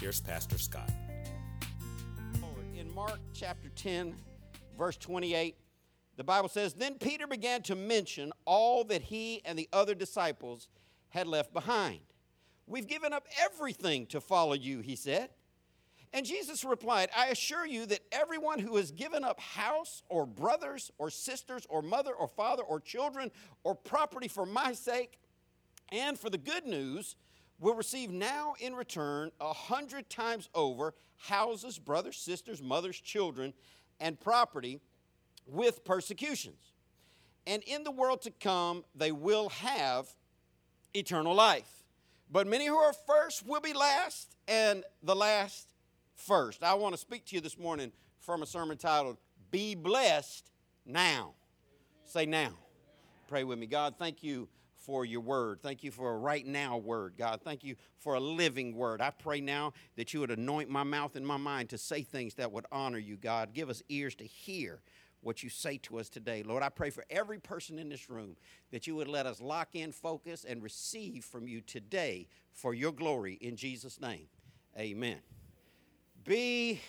here's Pastor Scott. In Mark chapter 10, verse 28, the Bible says, Then Peter began to mention all that he and the other disciples had left behind. We've given up everything to follow you, he said. And Jesus replied, I assure you that everyone who has given up house or brothers or sisters or mother or father or children or property for my sake and for the good news will receive now in return a hundred times over houses, brothers, sisters, mothers, children, and property with persecutions. And in the world to come, they will have eternal life. But many who are first will be last, and the last first. I want to speak to you this morning from a sermon titled, Be Blessed Now. Say now. Pray with me. God, thank you for your word. Thank you for a right now word, God. Thank you for a living word. I pray now that you would anoint my mouth and my mind to say things that would honor you, God. Give us ears to hear what you say to us today. Lord, I pray for every person in this room that you would let us lock in, focus, and receive from you today for your glory in Jesus' name. Amen. Be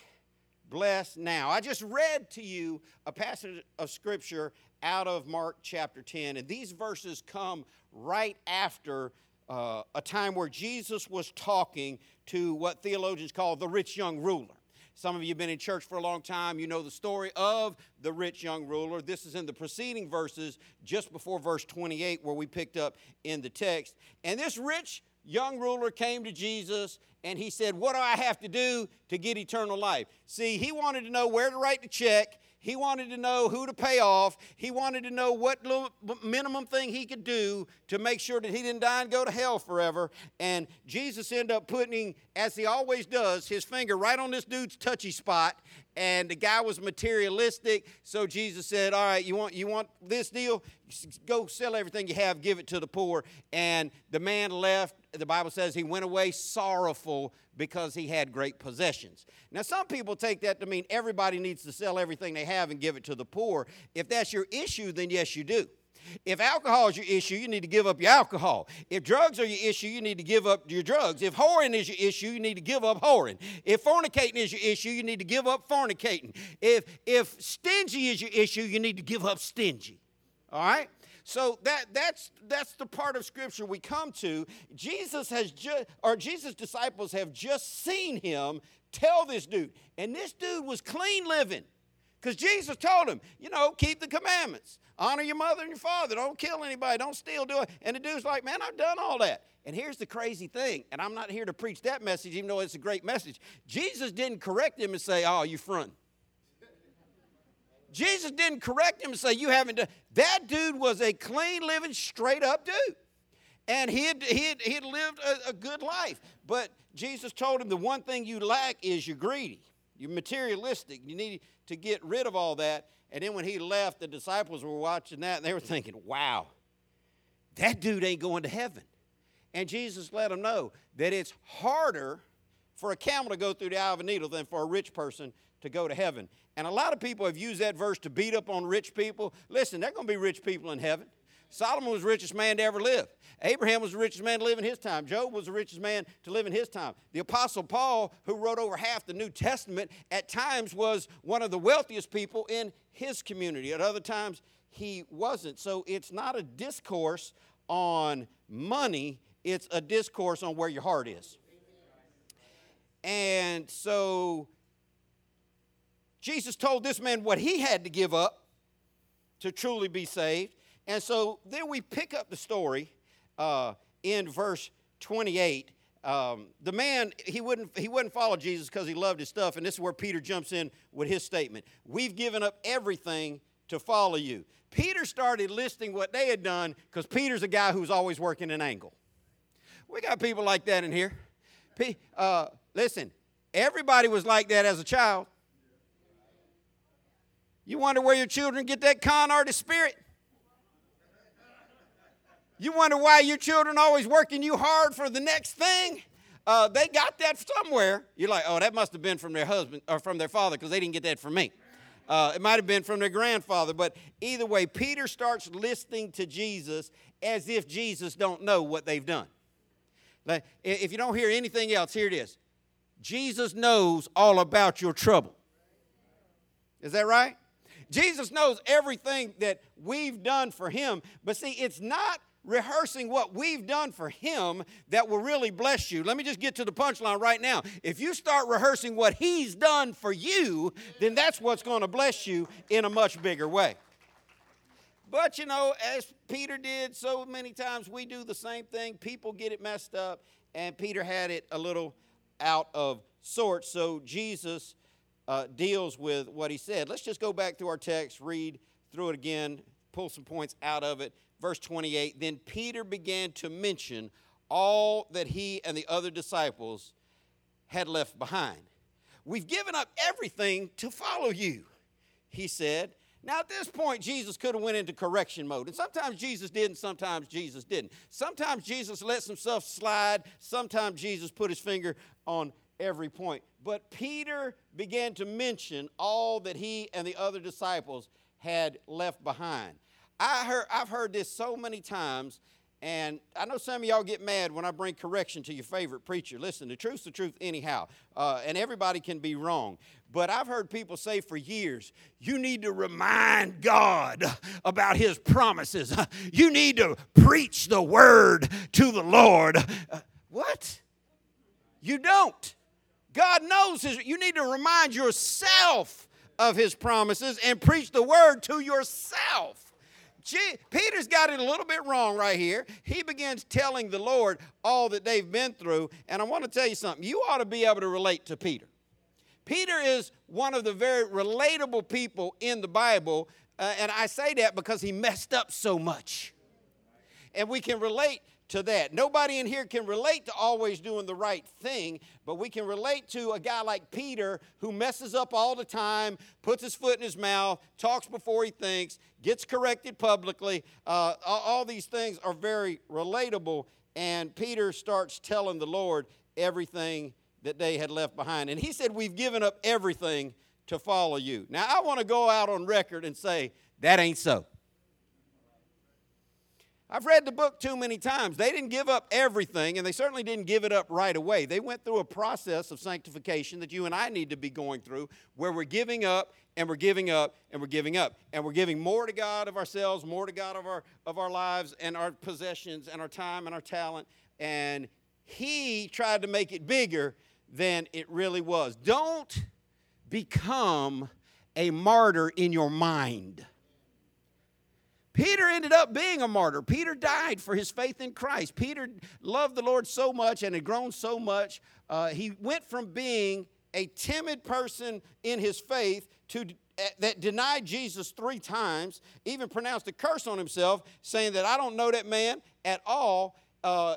blessed now. I just read to you a passage of scripture out of Mark chapter 10, and these verses come right after uh, a time where Jesus was talking to what theologians call the rich young ruler. Some of you have been in church for a long time. You know the story of the rich young ruler. This is in the preceding verses, just before verse 28, where we picked up in the text. And this rich young ruler came to Jesus and he said, What do I have to do to get eternal life? See, he wanted to know where to write the check. He wanted to know who to pay off. He wanted to know what little minimum thing he could do to make sure that he didn't die and go to hell forever. And Jesus ended up putting, as he always does, his finger right on this dude's touchy spot. And the guy was materialistic, so Jesus said, "All right, you want you want this deal? Go sell everything you have, give it to the poor." And the man left. The Bible says he went away sorrowful because he had great possessions. Now, some people take that to mean everybody needs to sell everything they have and give it to the poor. If that's your issue, then yes, you do. If alcohol is your issue, you need to give up your alcohol. If drugs are your issue, you need to give up your drugs. If whoring is your issue, you need to give up whoring. If fornicating is your issue, you need to give up fornicating. If if stingy is your issue, you need to give up stingy. All right? So that that's that's the part of scripture we come to. Jesus has just or Jesus' disciples have just seen him tell this dude. And this dude was clean living. Because Jesus told him, you know, keep the commandments. Honor your mother and your father. Don't kill anybody. Don't steal. Do it. And the dude's like, man, I've done all that. And here's the crazy thing, and I'm not here to preach that message, even though it's a great message. Jesus didn't correct him and say, oh, you front. Jesus didn't correct him and say, You haven't done. That dude was a clean living, straight up dude. And he had, he had, he had lived a, a good life. But Jesus told him the one thing you lack is you're greedy, you're materialistic. You need to get rid of all that. And then when he left, the disciples were watching that and they were thinking, Wow, that dude ain't going to heaven. And Jesus let them know that it's harder for a camel to go through the eye of a needle than for a rich person to go to heaven. And a lot of people have used that verse to beat up on rich people. Listen, they're going to be rich people in heaven. Solomon was the richest man to ever live. Abraham was the richest man to live in his time. Job was the richest man to live in his time. The Apostle Paul, who wrote over half the New Testament, at times was one of the wealthiest people in his community. At other times, he wasn't. So it's not a discourse on money, it's a discourse on where your heart is. And so Jesus told this man what he had to give up to truly be saved. And so then we pick up the story uh, in verse 28. Um, the man he wouldn't he wouldn't follow Jesus because he loved his stuff, and this is where Peter jumps in with his statement: "We've given up everything to follow you." Peter started listing what they had done because Peter's a guy who's always working an angle. We got people like that in here. Uh, listen, Everybody was like that as a child. You wonder where your children get that con artist spirit? You wonder why your children always working you hard for the next thing? Uh, they got that somewhere. You're like, oh, that must have been from their husband or from their father because they didn't get that from me. Uh, it might have been from their grandfather, but either way, Peter starts listening to Jesus as if Jesus don't know what they've done. Like, if you don't hear anything else, here it is. Jesus knows all about your trouble. Is that right? Jesus knows everything that we've done for him, but see, it's not rehearsing what we've done for him that will really bless you. Let me just get to the punchline right now. If you start rehearsing what he's done for you, then that's what's going to bless you in a much bigger way. But you know, as Peter did so many times, we do the same thing. People get it messed up, and Peter had it a little out of sorts. So Jesus uh, deals with what he said. Let's just go back to our text, read through it again, pull some points out of it. Verse 28 Then Peter began to mention all that he and the other disciples had left behind. We've given up everything to follow you, he said. Now, at this point, Jesus could have went into correction mode. And sometimes Jesus did, and sometimes Jesus didn't. Sometimes Jesus lets himself slide. Sometimes Jesus put his finger on every point. But Peter began to mention all that he and the other disciples had left behind. I heard, I've heard this so many times, and I know some of y'all get mad when I bring correction to your favorite preacher. Listen, the truth's the truth, anyhow, uh, and everybody can be wrong. But I've heard people say for years, you need to remind God about His promises. You need to preach the word to the Lord. Uh, what? You don't. God knows His. You need to remind yourself of His promises and preach the word to yourself. Gee, Peter's got it a little bit wrong right here. He begins telling the Lord all that they've been through. And I want to tell you something. You ought to be able to relate to Peter. Peter is one of the very relatable people in the Bible. Uh, and I say that because he messed up so much. And we can relate to that. Nobody in here can relate to always doing the right thing, but we can relate to a guy like Peter who messes up all the time, puts his foot in his mouth, talks before he thinks, gets corrected publicly. Uh, all these things are very relatable, and Peter starts telling the Lord everything that they had left behind. And he said, We've given up everything to follow you. Now, I want to go out on record and say, That ain't so. I've read the book too many times. They didn't give up everything, and they certainly didn't give it up right away. They went through a process of sanctification that you and I need to be going through where we're giving up and we're giving up and we're giving up. And we're giving more to God of ourselves, more to God of our, of our lives and our possessions and our time and our talent. And He tried to make it bigger than it really was. Don't become a martyr in your mind. Peter ended up being a martyr. Peter died for his faith in Christ. Peter loved the Lord so much and had grown so much. Uh, he went from being a timid person in his faith to uh, that denied Jesus three times, even pronounced a curse on himself, saying that I don't know that man at all, uh,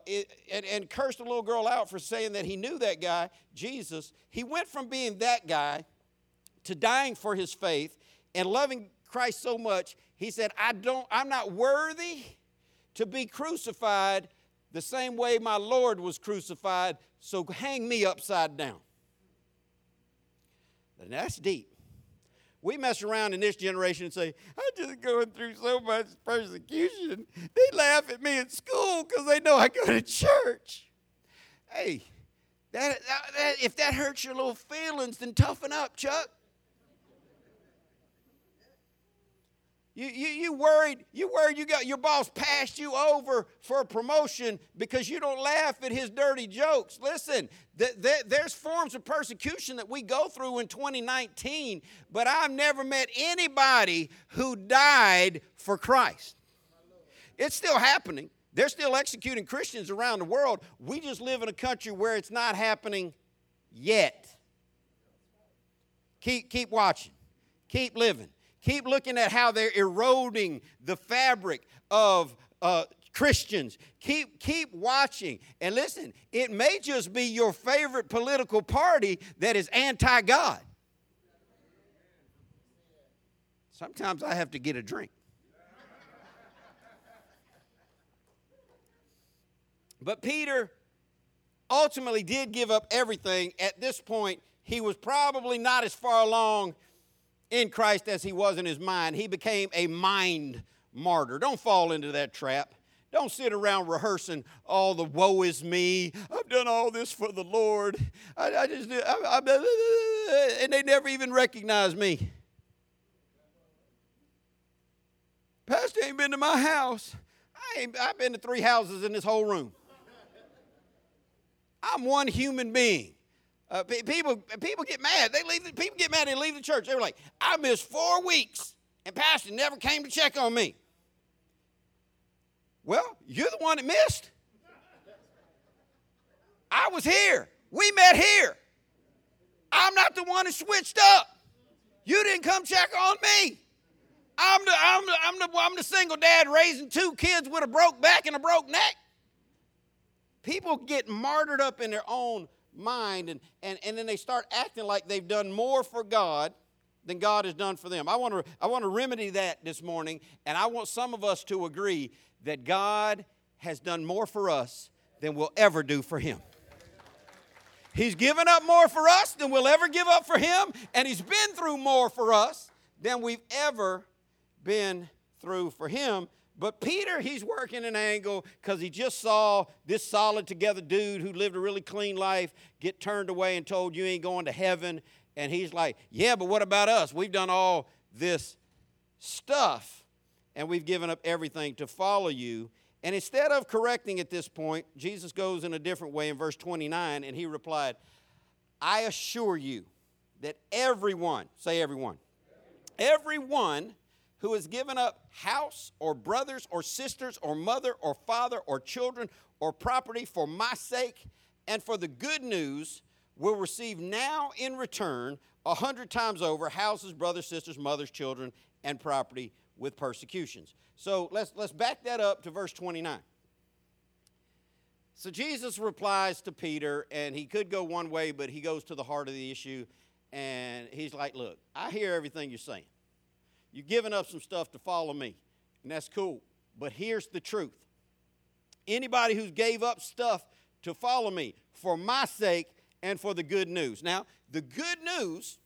and, and cursed a little girl out for saying that he knew that guy, Jesus. He went from being that guy to dying for his faith and loving Christ so much, he said, I don't, I'm not worthy to be crucified the same way my Lord was crucified, so hang me upside down. And that's deep. We mess around in this generation and say, I'm just going through so much persecution. They laugh at me in school because they know I go to church. Hey, that, that, if that hurts your little feelings, then toughen up, Chuck. You, you, you worried, you worried you got your boss passed you over for a promotion because you don't laugh at his dirty jokes. Listen, th- th- there's forms of persecution that we go through in 2019, but I've never met anybody who died for Christ. It's still happening. They're still executing Christians around the world. We just live in a country where it's not happening yet. Keep, keep watching, keep living. Keep looking at how they're eroding the fabric of uh, Christians, keep keep watching. And listen, it may just be your favorite political party that is anti-God. Sometimes I have to get a drink. But Peter ultimately did give up everything. At this point, he was probably not as far along in Christ as he was in his mind. He became a mind martyr. Don't fall into that trap. Don't sit around rehearsing all the woe is me. I've done all this for the Lord. I, I just, I, I, and they never even recognize me. Pastor ain't been to my house. I ain't, I've been to three houses in this whole room. I'm one human being. Uh, people, people get mad. They leave. The, people get mad. They leave the church. They were like, "I missed four weeks, and pastor never came to check on me." Well, you're the one that missed. I was here. We met here. I'm not the one that switched up. You didn't come check on me. I'm the, I'm the, I'm the, I'm the single dad raising two kids with a broke back and a broke neck. People get martyred up in their own mind and, and, and then they start acting like they've done more for God than God has done for them. I want to I want to remedy that this morning, and I want some of us to agree that God has done more for us than we'll ever do for him. He's given up more for us than we'll ever give up for him, and he's been through more for us than we've ever been through for him. But Peter, he's working an angle because he just saw this solid together dude who lived a really clean life get turned away and told you ain't going to heaven. And he's like, Yeah, but what about us? We've done all this stuff and we've given up everything to follow you. And instead of correcting at this point, Jesus goes in a different way in verse 29 and he replied, I assure you that everyone, say everyone, everyone who has given up house or brothers or sisters or mother or father or children or property for my sake and for the good news will receive now in return a hundred times over houses, brothers, sisters, mothers, children, and property with persecutions. So let's, let's back that up to verse 29. So Jesus replies to Peter, and he could go one way, but he goes to the heart of the issue, and he's like, Look, I hear everything you're saying. You're giving up some stuff to follow me, and that's cool. But here's the truth anybody who gave up stuff to follow me for my sake and for the good news. Now, the good news,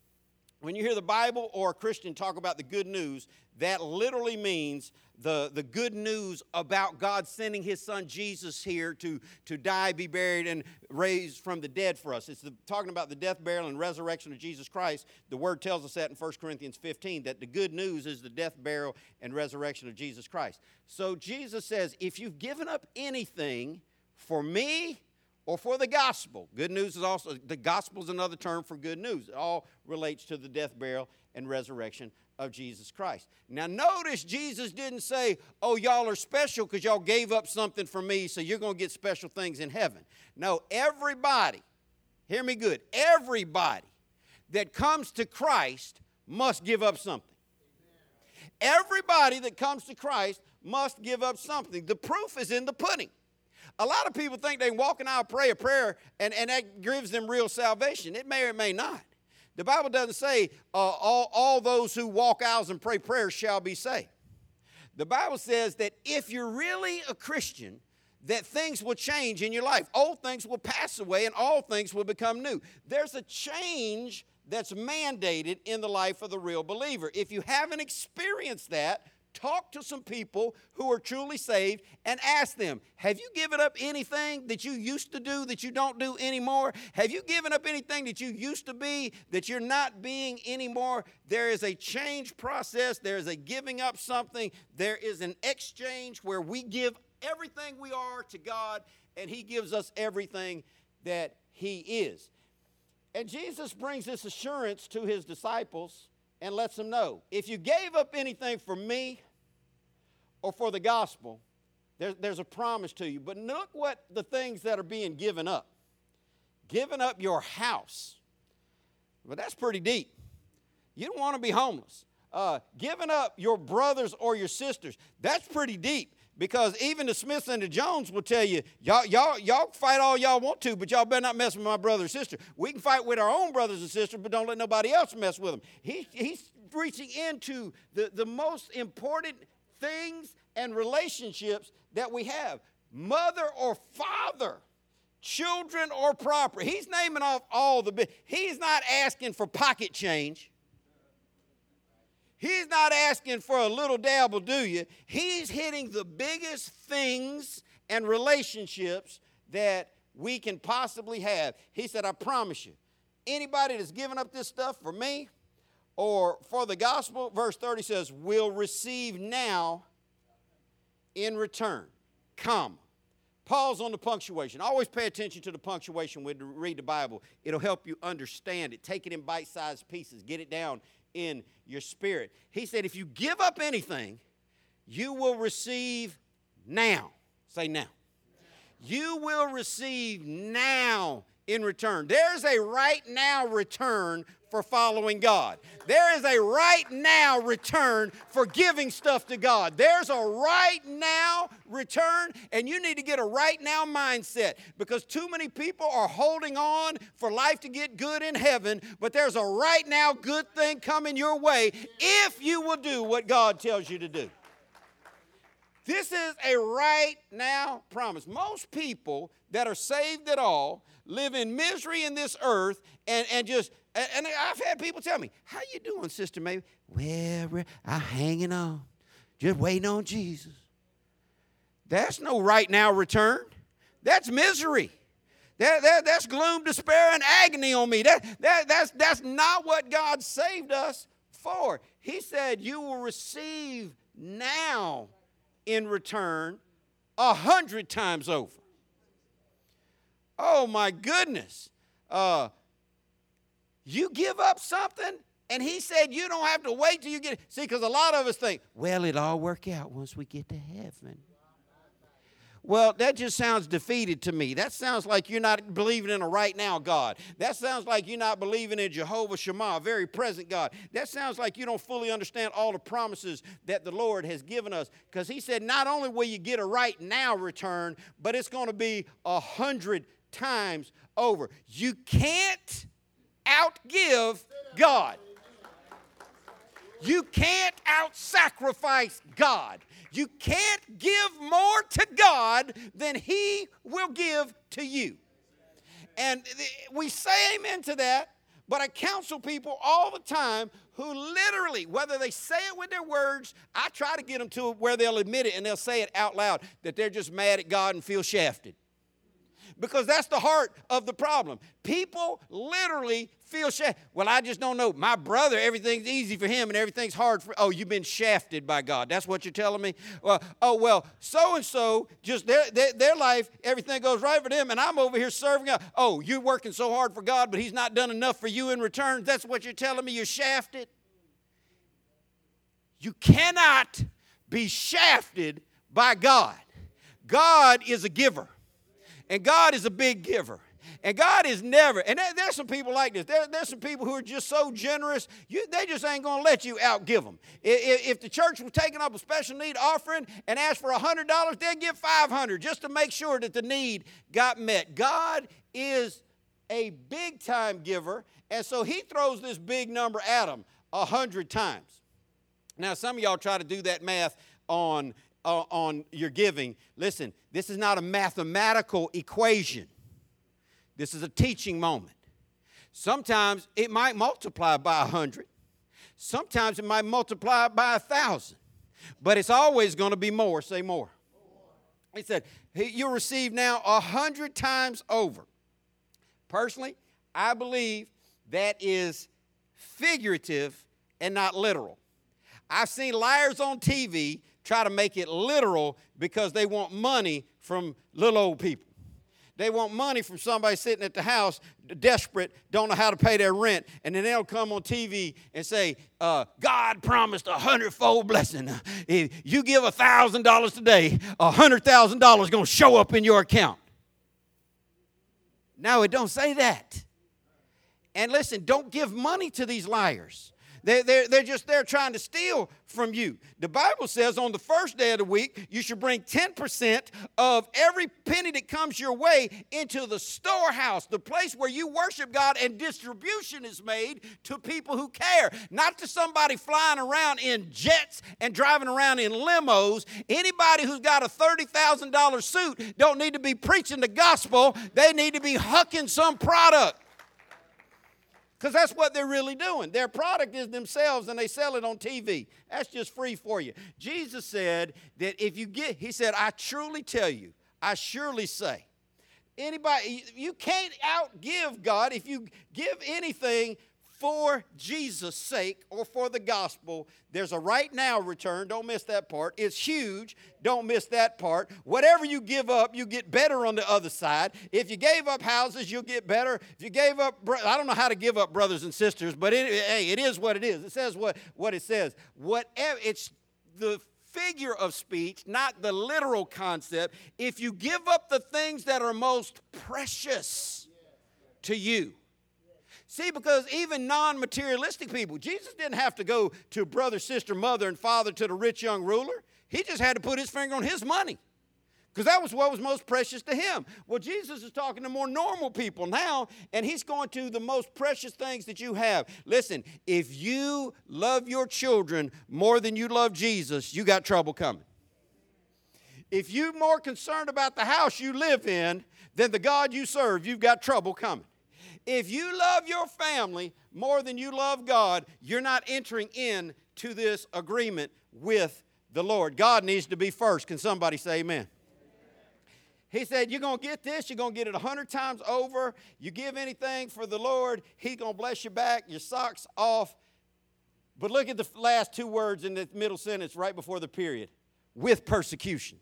when you hear the Bible or a Christian talk about the good news, that literally means the, the good news about God sending his son Jesus here to, to die, be buried, and raised from the dead for us. It's the, talking about the death, burial, and resurrection of Jesus Christ. The word tells us that in 1 Corinthians 15 that the good news is the death, burial, and resurrection of Jesus Christ. So Jesus says, if you've given up anything for me or for the gospel, good news is also, the gospel is another term for good news. It all relates to the death, burial, and resurrection of Jesus Christ. Now, notice Jesus didn't say, Oh, y'all are special because y'all gave up something for me, so you're going to get special things in heaven. No, everybody, hear me good, everybody that comes to Christ must give up something. Everybody that comes to Christ must give up something. The proof is in the pudding. A lot of people think they walk an aisle, pray a prayer, and, and that gives them real salvation. It may or may not. The Bible doesn't say uh, all, all those who walk aisles and pray prayers shall be saved. The Bible says that if you're really a Christian, that things will change in your life. Old things will pass away and all things will become new. There's a change that's mandated in the life of the real believer. If you haven't experienced that, talk to some people who are truly saved and ask them Have you given up anything that you used to do that you don't do anymore? Have you given up anything that you used to be that you're not being anymore? There is a change process, there is a giving up something, there is an exchange where we give everything we are to God and He gives us everything that He is. And Jesus brings this assurance to His disciples and lets them know if you gave up anything for me, or for the gospel, there, there's a promise to you. But look what the things that are being given up. Giving up your house. But that's pretty deep. You don't want to be homeless. Uh, giving up your brothers or your sisters. That's pretty deep. Because even the Smiths and the Jones will tell you, y'all, y'all, y'all fight all y'all want to, but y'all better not mess with my brother or sister. We can fight with our own brothers and sisters, but don't let nobody else mess with them. He, he's reaching into the, the most important things and relationships that we have mother or father, children or property. He's naming off all the. He's not asking for pocket change. He's not asking for a little dabble, do you? He's hitting the biggest things and relationships that we can possibly have. He said, I promise you, anybody that's giving up this stuff for me or for the gospel, verse 30 says, will receive now in return, comma. Pause on the punctuation. Always pay attention to the punctuation when you read the Bible. It'll help you understand it. Take it in bite sized pieces, get it down in your spirit. He said, if you give up anything, you will receive now. Say now. You will receive now in return. There's a right now return for following God. There is a right now return for giving stuff to God. There's a right now return, and you need to get a right now mindset because too many people are holding on for life to get good in heaven, but there's a right now good thing coming your way if you will do what God tells you to do. This is a right now promise. Most people that are saved at all live in misery in this earth and, and just and, I've had people tell me, How you doing, Sister Maybe? Well, I'm hanging on. Just waiting on Jesus. That's no right now return. That's misery. That, that, that's gloom, despair, and agony on me. That, that, that's, that's not what God saved us for. He said, You will receive now in return a hundred times over. Oh my goodness. Uh, you give up something, and he said you don't have to wait till you get it. See, because a lot of us think, well, it'll all work out once we get to heaven. Well, that just sounds defeated to me. That sounds like you're not believing in a right now God. That sounds like you're not believing in Jehovah Shammah, a very present God. That sounds like you don't fully understand all the promises that the Lord has given us. Because He said, not only will you get a right now return, but it's going to be a hundred times over. You can't outgive God. You can't out sacrifice God. You can't give more to God than He will give to you. And we say amen to that, but I counsel people all the time who literally, whether they say it with their words, I try to get them to where they'll admit it and they'll say it out loud that they're just mad at God and feel shafted because that's the heart of the problem. People literally feel shafted. Well, I just don't know. My brother, everything's easy for him and everything's hard for. Oh, you've been shafted by God. That's what you're telling me. Well, oh well, so and so just their, their their life, everything goes right for them, and I'm over here serving God. Oh, you're working so hard for God, but He's not done enough for you in return. That's what you're telling me. You're shafted. You cannot be shafted by God. God is a giver. And God is a big giver. And God is never, and there, there's some people like this. There, there's some people who are just so generous, you, they just ain't going to let you outgive them. If, if the church was taking up a special need offering and asked for $100, they'd give 500 just to make sure that the need got met. God is a big time giver, and so he throws this big number at them a hundred times. Now, some of y'all try to do that math on uh, on your giving, listen, this is not a mathematical equation. This is a teaching moment. Sometimes it might multiply by a hundred. Sometimes it might multiply by a thousand. But it's always going to be more. Say more. He said, You'll receive now a hundred times over. Personally, I believe that is figurative and not literal. I've seen liars on TV try to make it literal because they want money from little old people. They want money from somebody sitting at the house, desperate, don't know how to pay their rent, and then they'll come on TV and say, uh, "God promised a hundredfold blessing. If you give a thousand dollars today, a hundred thousand dollars to show up in your account." No, it don't say that. And listen, don't give money to these liars. They, they're, they're just there trying to steal from you. The Bible says on the first day of the week, you should bring 10% of every penny that comes your way into the storehouse, the place where you worship God and distribution is made to people who care, not to somebody flying around in jets and driving around in limos. Anybody who's got a $30,000 suit don't need to be preaching the gospel, they need to be hucking some product. Because that's what they're really doing. Their product is themselves and they sell it on TV. That's just free for you. Jesus said that if you get, he said, I truly tell you, I surely say, anybody, you can't outgive God if you give anything for Jesus' sake or for the gospel. There's a right now return. Don't miss that part. It's huge. Don't miss that part. Whatever you give up, you get better on the other side. If you gave up houses, you'll get better. If you gave up, I don't know how to give up brothers and sisters, but it, hey, it is what it is. It says what, what it says. Whatever, it's the figure of speech, not the literal concept. If you give up the things that are most precious to you, See, because even non materialistic people, Jesus didn't have to go to brother, sister, mother, and father to the rich young ruler. He just had to put his finger on his money because that was what was most precious to him. Well, Jesus is talking to more normal people now, and he's going to the most precious things that you have. Listen, if you love your children more than you love Jesus, you got trouble coming. If you're more concerned about the house you live in than the God you serve, you've got trouble coming. If you love your family more than you love God, you're not entering into this agreement with the Lord. God needs to be first. Can somebody say amen? He said, You're going to get this, you're going to get it a hundred times over. You give anything for the Lord, He's going to bless you back, your socks off. But look at the last two words in the middle sentence right before the period with persecution.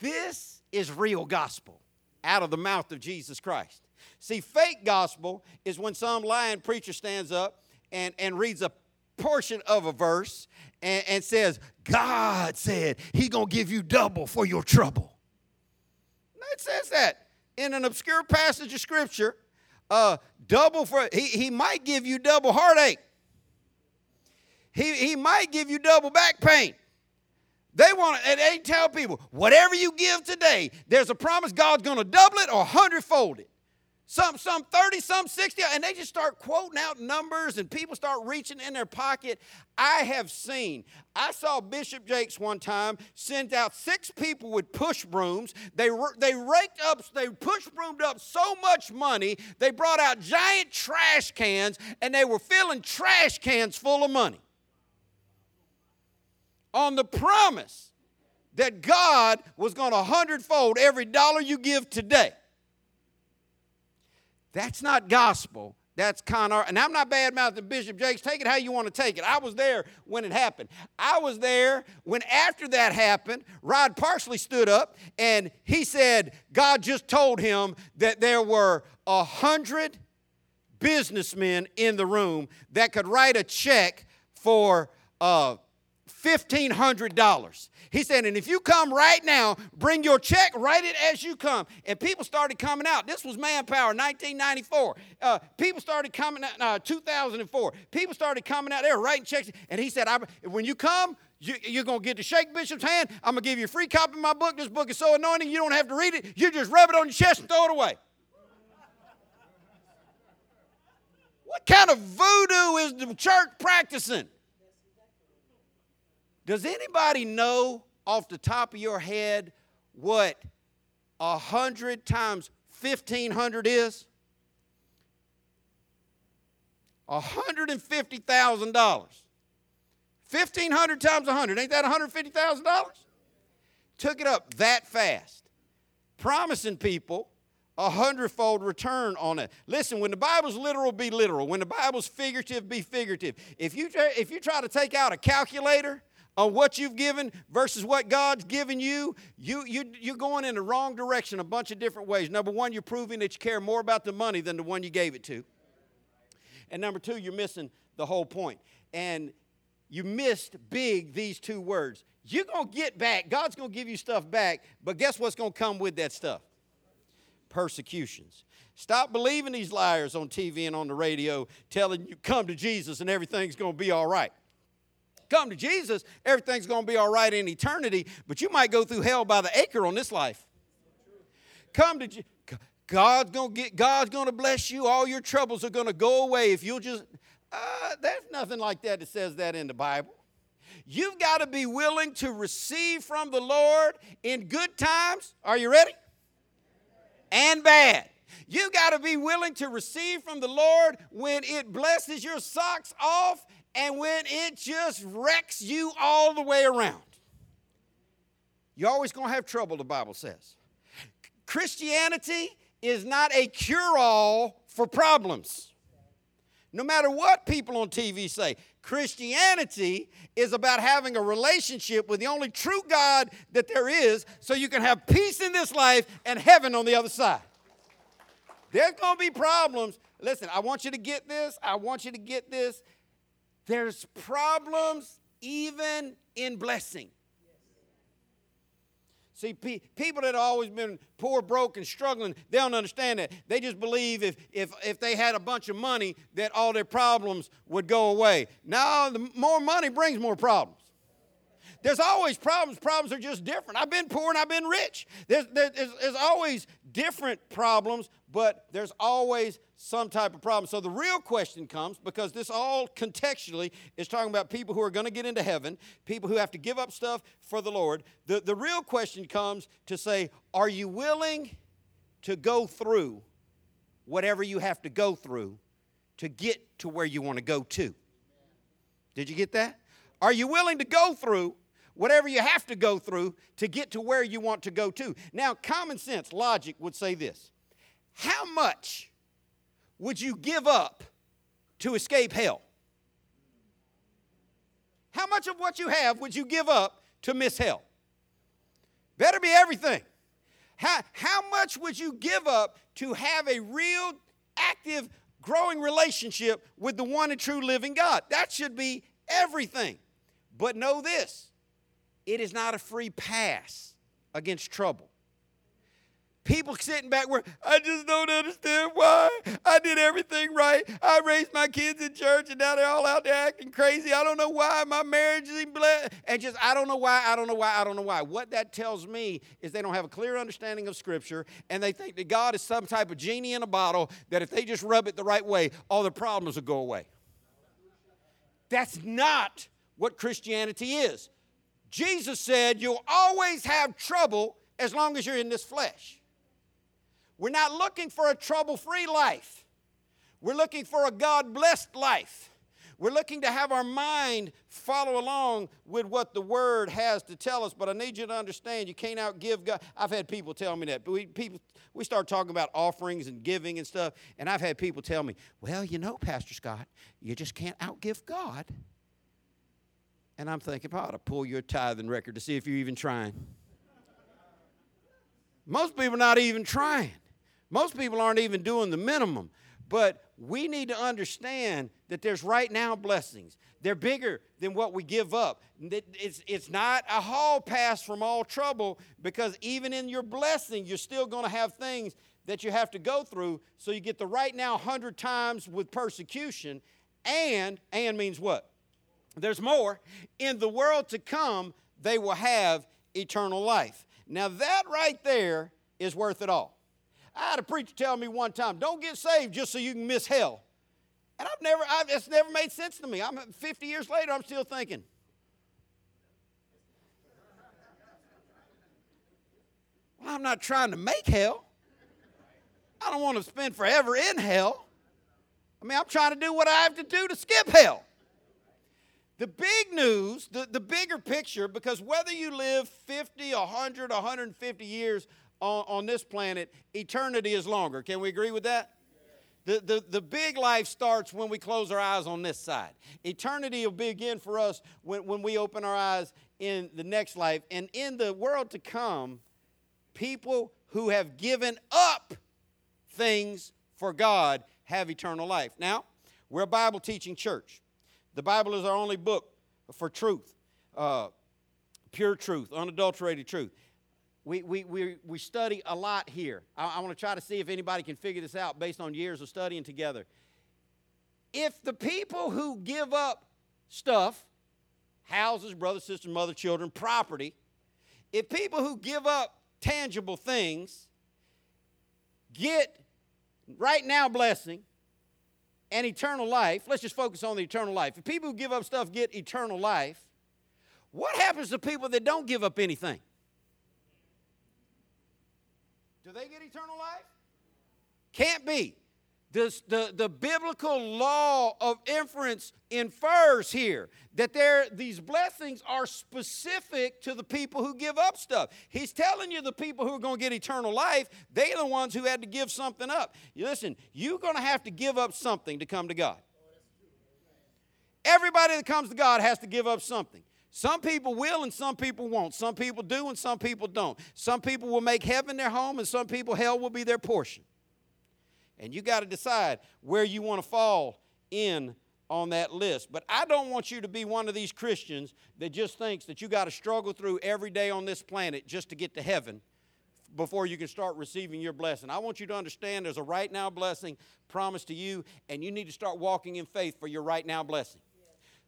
This is real gospel out of the mouth of Jesus Christ. See, fake gospel is when some lying preacher stands up and, and reads a portion of a verse and, and says, God said He's going to give you double for your trouble. it says that in an obscure passage of Scripture. Uh, double for, he, he might give you double heartache. He, he might give you double back pain. They want to, and they tell people, whatever you give today, there's a promise God's going to double it or hundredfold it. Some, some 30, some 60, and they just start quoting out numbers and people start reaching in their pocket. I have seen, I saw Bishop Jakes one time send out six people with push brooms. They, they raked up, they push broomed up so much money, they brought out giant trash cans and they were filling trash cans full of money on the promise that God was going to hundredfold every dollar you give today. That's not gospel. That's con art. And I'm not bad mouthing Bishop Jakes. Take it how you want to take it. I was there when it happened. I was there when after that happened, Rod Parsley stood up and he said God just told him that there were a hundred businessmen in the room that could write a check for uh, $1,500. He said, and if you come right now, bring your check, write it as you come. And people started coming out. This was Manpower, 1994. Uh, people started coming out, uh, 2004. People started coming out there writing checks. And he said, when you come, you, are going to get to shake Bishop's hand. I'm going to give you a free copy of my book. This book is so anointing, you don't have to read it. You just rub it on your chest and throw it away. What kind of voodoo is the church practicing? Does anybody know off the top of your head what a hundred times fifteen hundred is? A hundred and fifty thousand dollars. Fifteen hundred times a hundred, ain't that one hundred fifty thousand dollars? Took it up that fast, promising people a hundredfold return on it. Listen, when the Bible's literal, be literal. When the Bible's figurative, be figurative. If you if you try to take out a calculator on what you've given versus what God's given you, you, you, you're going in the wrong direction a bunch of different ways. Number one, you're proving that you care more about the money than the one you gave it to. And number two, you're missing the whole point. And you missed big these two words. You're going to get back, God's going to give you stuff back, but guess what's going to come with that stuff? persecutions. Stop believing these liars on TV and on the radio telling you, come to Jesus and everything's going to be all right. Come to Jesus, everything's going to be all right in eternity, but you might go through hell by the acre on this life. Come to Je- God's going to get God's going to bless you. All your troubles are going to go away if you'll just uh, there's nothing like that that says that in the Bible. You've got to be willing to receive from the Lord in good times. Are you ready? And bad. You've got to be willing to receive from the Lord when it blesses your socks off and when it just wrecks you all the way around. You're always going to have trouble, the Bible says. Christianity is not a cure all for problems. No matter what people on TV say, Christianity is about having a relationship with the only true God that there is so you can have peace in this life and heaven on the other side. There's going to be problems. Listen, I want you to get this. I want you to get this. There's problems even in blessing. See, pe- people that have always been poor, broke, and struggling, they don't understand that. They just believe if, if, if they had a bunch of money, that all their problems would go away. Now, the more money brings more problems. There's always problems. Problems are just different. I've been poor and I've been rich. There's, there's, there's always different problems, but there's always some type of problem. So the real question comes because this all contextually is talking about people who are going to get into heaven, people who have to give up stuff for the Lord. The, the real question comes to say, are you willing to go through whatever you have to go through to get to where you want to go to? Did you get that? Are you willing to go through whatever you have to go through to get to where you want to go to? Now, common sense, logic would say this How much would you give up to escape hell? How much of what you have would you give up to miss hell? Better be everything. How, how much would you give up to have a real, active, growing relationship with the one and true living God? That should be everything. But know this it is not a free pass against trouble. People sitting back where I just don't understand why. I did everything right. I raised my kids in church and now they're all out there acting crazy. I don't know why my marriage is blessed. And just, I don't know why, I don't know why, I don't know why. What that tells me is they don't have a clear understanding of Scripture and they think that God is some type of genie in a bottle that if they just rub it the right way, all their problems will go away. That's not what Christianity is. Jesus said, You'll always have trouble as long as you're in this flesh. We're not looking for a trouble free life. We're looking for a God blessed life. We're looking to have our mind follow along with what the Word has to tell us. But I need you to understand you can't outgive God. I've had people tell me that. We, people, we start talking about offerings and giving and stuff. And I've had people tell me, well, you know, Pastor Scott, you just can't outgive God. And I'm thinking, I ought to pull your tithing record to see if you're even trying. Most people are not even trying. Most people aren't even doing the minimum. But we need to understand that there's right now blessings. They're bigger than what we give up. It's, it's not a hall pass from all trouble because even in your blessing, you're still going to have things that you have to go through. So you get the right now 100 times with persecution. And, and means what? There's more. In the world to come, they will have eternal life. Now, that right there is worth it all. I had a preacher tell me one time, don't get saved just so you can miss hell. And I've never, I've, it's never made sense to me. I'm 50 years later, I'm still thinking. Well, I'm not trying to make hell. I don't want to spend forever in hell. I mean, I'm trying to do what I have to do to skip hell. The big news, the, the bigger picture, because whether you live 50, 100, 150 years on, on this planet, eternity is longer. Can we agree with that? The, the, the big life starts when we close our eyes on this side. Eternity will begin for us when, when we open our eyes in the next life. And in the world to come, people who have given up things for God have eternal life. Now, we're a Bible teaching church. The Bible is our only book for truth, uh, pure truth, unadulterated truth. We, we, we, we study a lot here. I, I want to try to see if anybody can figure this out based on years of studying together. If the people who give up stuff, houses, brothers, sisters, mother, children, property, if people who give up tangible things get right now blessing and eternal life, let's just focus on the eternal life. If people who give up stuff get eternal life, what happens to people that don't give up anything? Do they get eternal life? Can't be. This, the, the biblical law of inference infers here that there, these blessings are specific to the people who give up stuff. He's telling you the people who are going to get eternal life, they're the ones who had to give something up. Listen, you're going to have to give up something to come to God. Everybody that comes to God has to give up something. Some people will and some people won't. Some people do and some people don't. Some people will make heaven their home and some people hell will be their portion. And you got to decide where you want to fall in on that list. But I don't want you to be one of these Christians that just thinks that you got to struggle through every day on this planet just to get to heaven before you can start receiving your blessing. I want you to understand there's a right now blessing promised to you, and you need to start walking in faith for your right now blessing.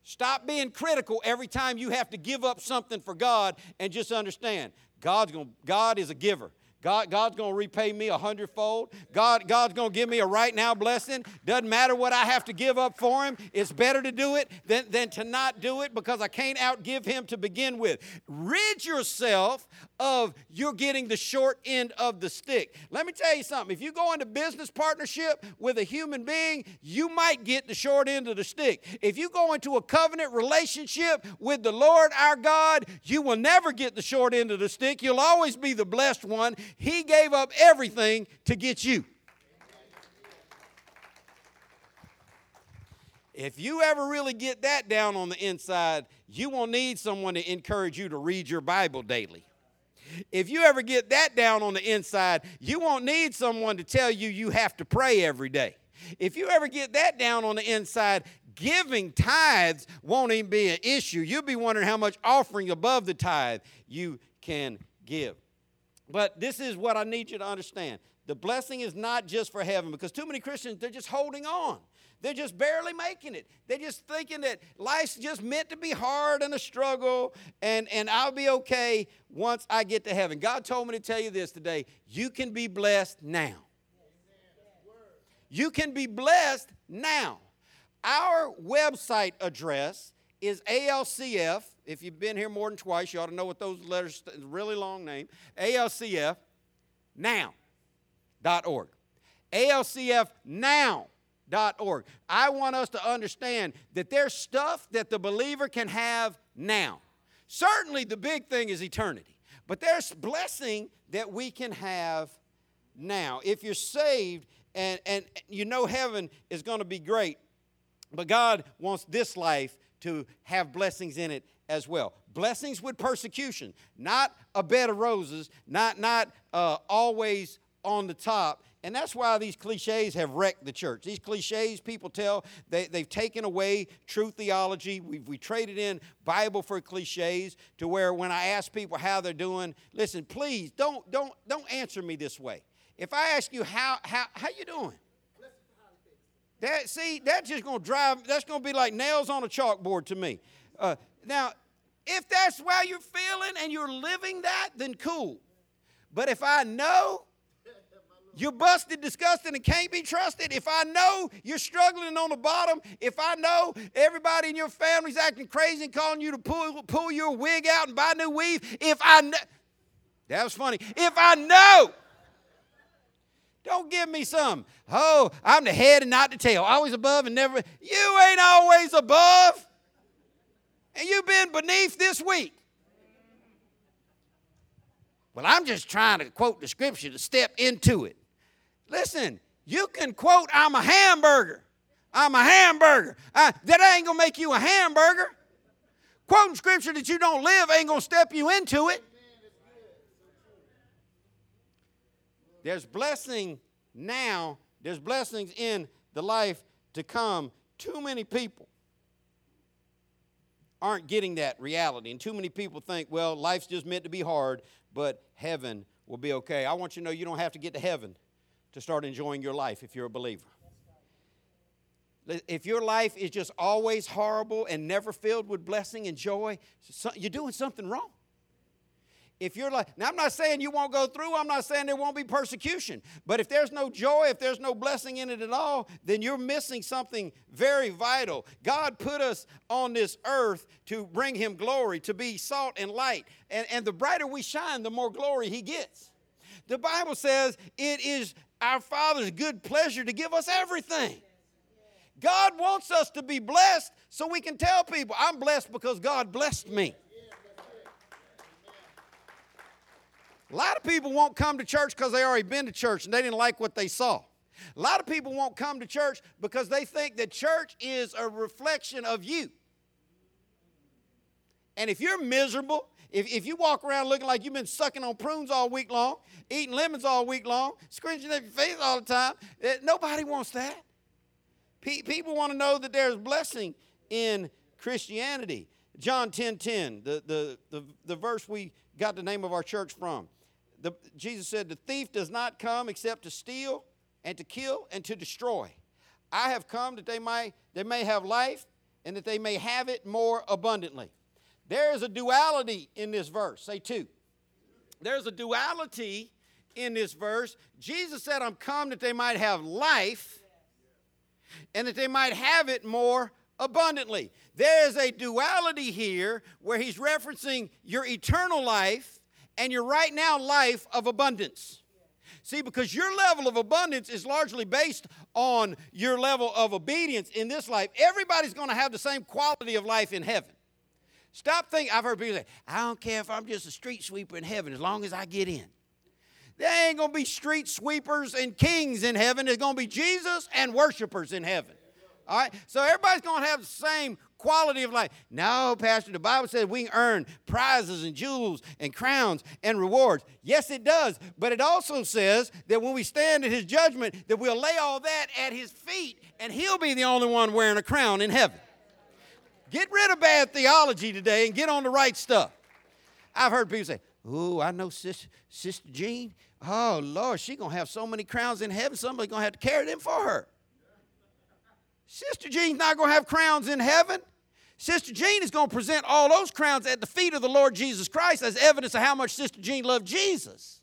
Stop being critical every time you have to give up something for God and just understand God's going God is a giver. God, God's going to repay me a hundredfold. God, God's going to give me a right now blessing. Doesn't matter what I have to give up for Him. It's better to do it than, than to not do it because I can't outgive Him to begin with. Rid yourself of you're getting the short end of the stick. Let me tell you something. If you go into business partnership with a human being, you might get the short end of the stick. If you go into a covenant relationship with the Lord our God, you will never get the short end of the stick. You'll always be the blessed one. He gave up everything to get you. If you ever really get that down on the inside, you will need someone to encourage you to read your Bible daily. If you ever get that down on the inside, you won't need someone to tell you you have to pray every day. If you ever get that down on the inside, giving tithes won't even be an issue. You'll be wondering how much offering above the tithe you can give. But this is what I need you to understand. The blessing is not just for heaven because too many Christians, they're just holding on. They're just barely making it. They're just thinking that life's just meant to be hard and a struggle, and, and I'll be okay once I get to heaven. God told me to tell you this today. You can be blessed now. You can be blessed now. Our website address is ALCF. If you've been here more than twice, you ought to know what those letters, really long name. ALCF now.org. ALCF now org. I want us to understand that there's stuff that the believer can have now. Certainly, the big thing is eternity, but there's blessing that we can have now. If you're saved and, and you know heaven is going to be great, but God wants this life to have blessings in it as well. Blessings with persecution, not a bed of roses, not, not uh, always on the top, and that's why these cliches have wrecked the church. These cliches people tell, they, they've taken away true theology. We've, we traded in Bible for cliches to where when I ask people how they're doing, listen, please don't, don't, don't answer me this way. If I ask you how, how, how you doing? That, see, that's just going to drive, that's going to be like nails on a chalkboard to me. Uh, now, if that's how you're feeling and you're living that, then cool. But if I know you're busted, disgusted, and can't be trusted. If I know you're struggling on the bottom, if I know everybody in your family's acting crazy and calling you to pull, pull your wig out and buy new weave, if I know, that was funny. If I know, don't give me some, oh, I'm the head and not the tail, always above and never. You ain't always above. And you've been beneath this week. Well, I'm just trying to quote the scripture to step into it. Listen, you can quote, I'm a hamburger. I'm a hamburger. Uh, that ain't going to make you a hamburger. Quoting scripture that you don't live ain't going to step you into it. There's blessing now, there's blessings in the life to come. Too many people aren't getting that reality. And too many people think, well, life's just meant to be hard. but heaven will be okay. I want you to know you don't have to get to heaven to start enjoying your life if you're a believer. If your life is just always horrible and never filled with blessing and joy, you're doing something wrong. If you're like, now I'm not saying you won't go through, I'm not saying there won't be persecution, but if there's no joy, if there's no blessing in it at all, then you're missing something very vital. God put us on this earth to bring Him glory, to be salt and light. And, and the brighter we shine, the more glory He gets. The Bible says it is our Father's good pleasure to give us everything. God wants us to be blessed so we can tell people, I'm blessed because God blessed me. A lot of people won't come to church because they already been to church and they didn't like what they saw. A lot of people won't come to church because they think that church is a reflection of you. And if you're miserable, if, if you walk around looking like you've been sucking on prunes all week long, eating lemons all week long, scrunching up your face all the time, eh, nobody wants that. Pe- people want to know that there's blessing in Christianity. John 10 10, the, the, the, the verse we got the name of our church from. The, Jesus said, The thief does not come except to steal and to kill and to destroy. I have come that they, might, they may have life and that they may have it more abundantly. There is a duality in this verse. Say two. There's a duality in this verse. Jesus said, I'm come that they might have life and that they might have it more abundantly. There is a duality here where he's referencing your eternal life and your right now life of abundance. See, because your level of abundance is largely based on your level of obedience in this life. Everybody's going to have the same quality of life in heaven. Stop thinking. I've heard people say, I don't care if I'm just a street sweeper in heaven as long as I get in. There ain't going to be street sweepers and kings in heaven. There's going to be Jesus and worshipers in heaven. All right? So everybody's going to have the same quality of life. No, Pastor, the Bible says we earn prizes and jewels and crowns and rewards. Yes, it does. But it also says that when we stand at his judgment, that we'll lay all that at his feet and he'll be the only one wearing a crown in heaven. Get rid of bad theology today and get on the right stuff. I've heard people say, Oh, I know Sister, Sister Jean. Oh, Lord, she's going to have so many crowns in heaven, somebody's going to have to carry them for her. Sister Jean's not going to have crowns in heaven. Sister Jean is going to present all those crowns at the feet of the Lord Jesus Christ as evidence of how much Sister Jean loved Jesus.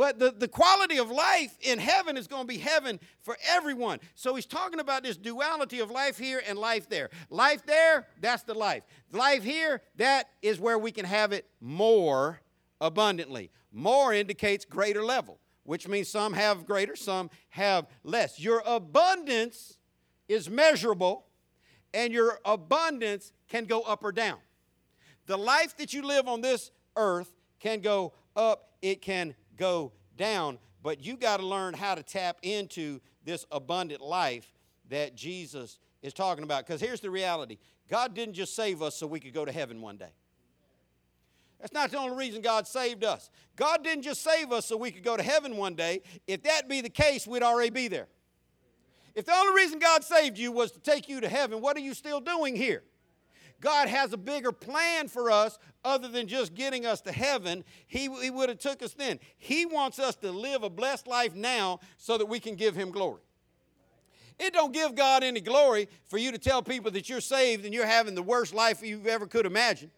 But the, the quality of life in heaven is going to be heaven for everyone. So he's talking about this duality of life here and life there. Life there, that's the life. Life here, that is where we can have it more abundantly. More indicates greater level, which means some have greater, some have less. Your abundance is measurable, and your abundance can go up or down. The life that you live on this earth can go up, it can go down, but you got to learn how to tap into this abundant life that Jesus is talking about. Because here's the reality God didn't just save us so we could go to heaven one day. That's not the only reason God saved us. God didn't just save us so we could go to heaven one day. If that be the case, we'd already be there. If the only reason God saved you was to take you to heaven, what are you still doing here? God has a bigger plan for us other than just getting us to heaven. He, he would have took us then. He wants us to live a blessed life now so that we can give him glory. It don't give God any glory for you to tell people that you're saved and you're having the worst life you ever could imagine.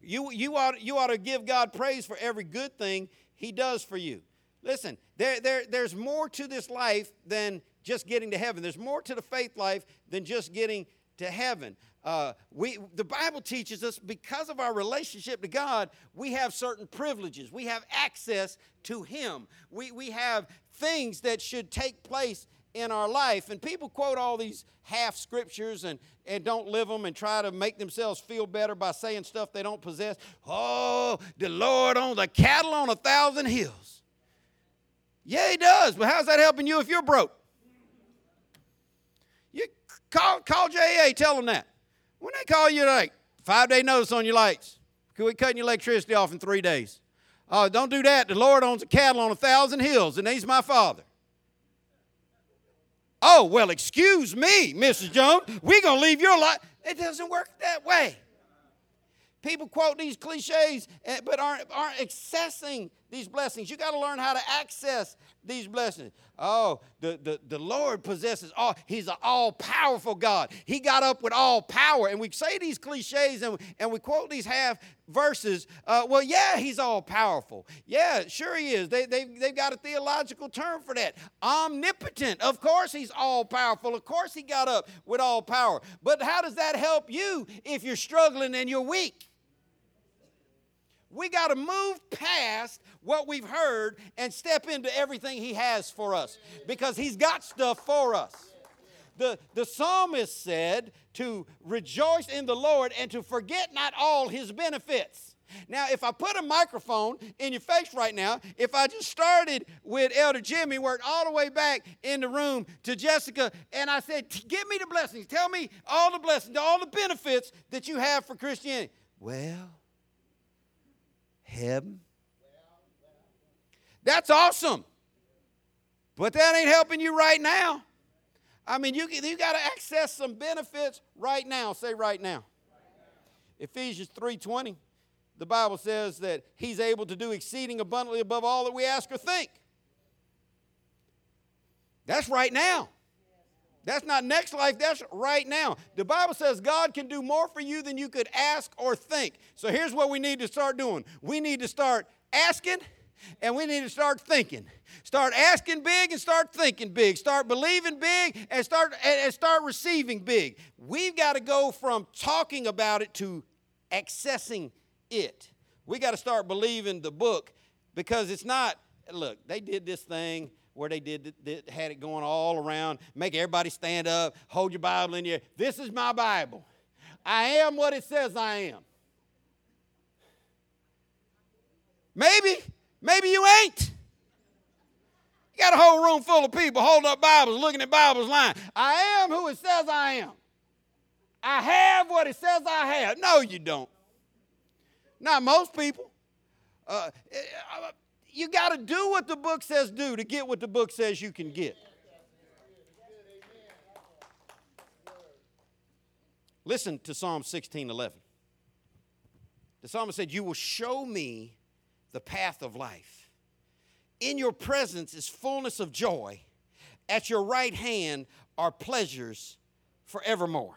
You, you, ought, you ought to give God praise for every good thing he does for you. Listen, there, there, there's more to this life than just getting to heaven. There's more to the faith life than just getting to heaven. Uh, we, the Bible teaches us because of our relationship to God, we have certain privileges. We have access to Him. We, we have things that should take place in our life. And people quote all these half scriptures and, and don't live them and try to make themselves feel better by saying stuff they don't possess. Oh, the Lord owns the cattle on a thousand hills. Yeah, He does, but how's that helping you if you're broke? You call, call JA, tell them that. When they call you, like, five day notice on your lights, could we cutting your electricity off in three days? Oh, don't do that. The Lord owns the cattle on a thousand hills, and He's my Father. Oh, well, excuse me, Mrs. Jones. We're going to leave your life. It doesn't work that way. People quote these cliches, eh, but aren't, aren't accessing these blessings. You got to learn how to access these blessings. Oh, the, the, the Lord possesses all, He's an all powerful God. He got up with all power. And we say these cliches and, and we quote these half verses. Uh, well, yeah, He's all powerful. Yeah, sure He is. They, they, they've got a theological term for that. Omnipotent. Of course, He's all powerful. Of course, He got up with all power. But how does that help you if you're struggling and you're weak? We got to move past what we've heard and step into everything He has for us because He's got stuff for us. The, the psalmist said to rejoice in the Lord and to forget not all His benefits. Now, if I put a microphone in your face right now, if I just started with Elder Jimmy, worked all the way back in the room to Jessica, and I said, Give me the blessings, tell me all the blessings, all the benefits that you have for Christianity. Well, heaven. That's awesome. But that ain't helping you right now. I mean, you, you got to access some benefits right now. Say right now. Ephesians 3:20. The Bible says that he's able to do exceeding abundantly above all that we ask or think. That's right now. That's not next life, that's right now. The Bible says God can do more for you than you could ask or think. So here's what we need to start doing we need to start asking and we need to start thinking. Start asking big and start thinking big. Start believing big and start and start receiving big. We've got to go from talking about it to accessing it. We got to start believing the book because it's not look, they did this thing where they did, did, had it going all around, make everybody stand up, hold your Bible in your. This is my Bible. I am what it says I am. Maybe, maybe you ain't. You got a whole room full of people holding up Bibles, looking at Bibles, lying. I am who it says I am. I have what it says I have. No, you don't. Not most people. Uh, you got to do what the book says do to get what the book says you can get. Listen to Psalm 16 11. The psalmist said, You will show me the path of life. In your presence is fullness of joy. At your right hand are pleasures forevermore.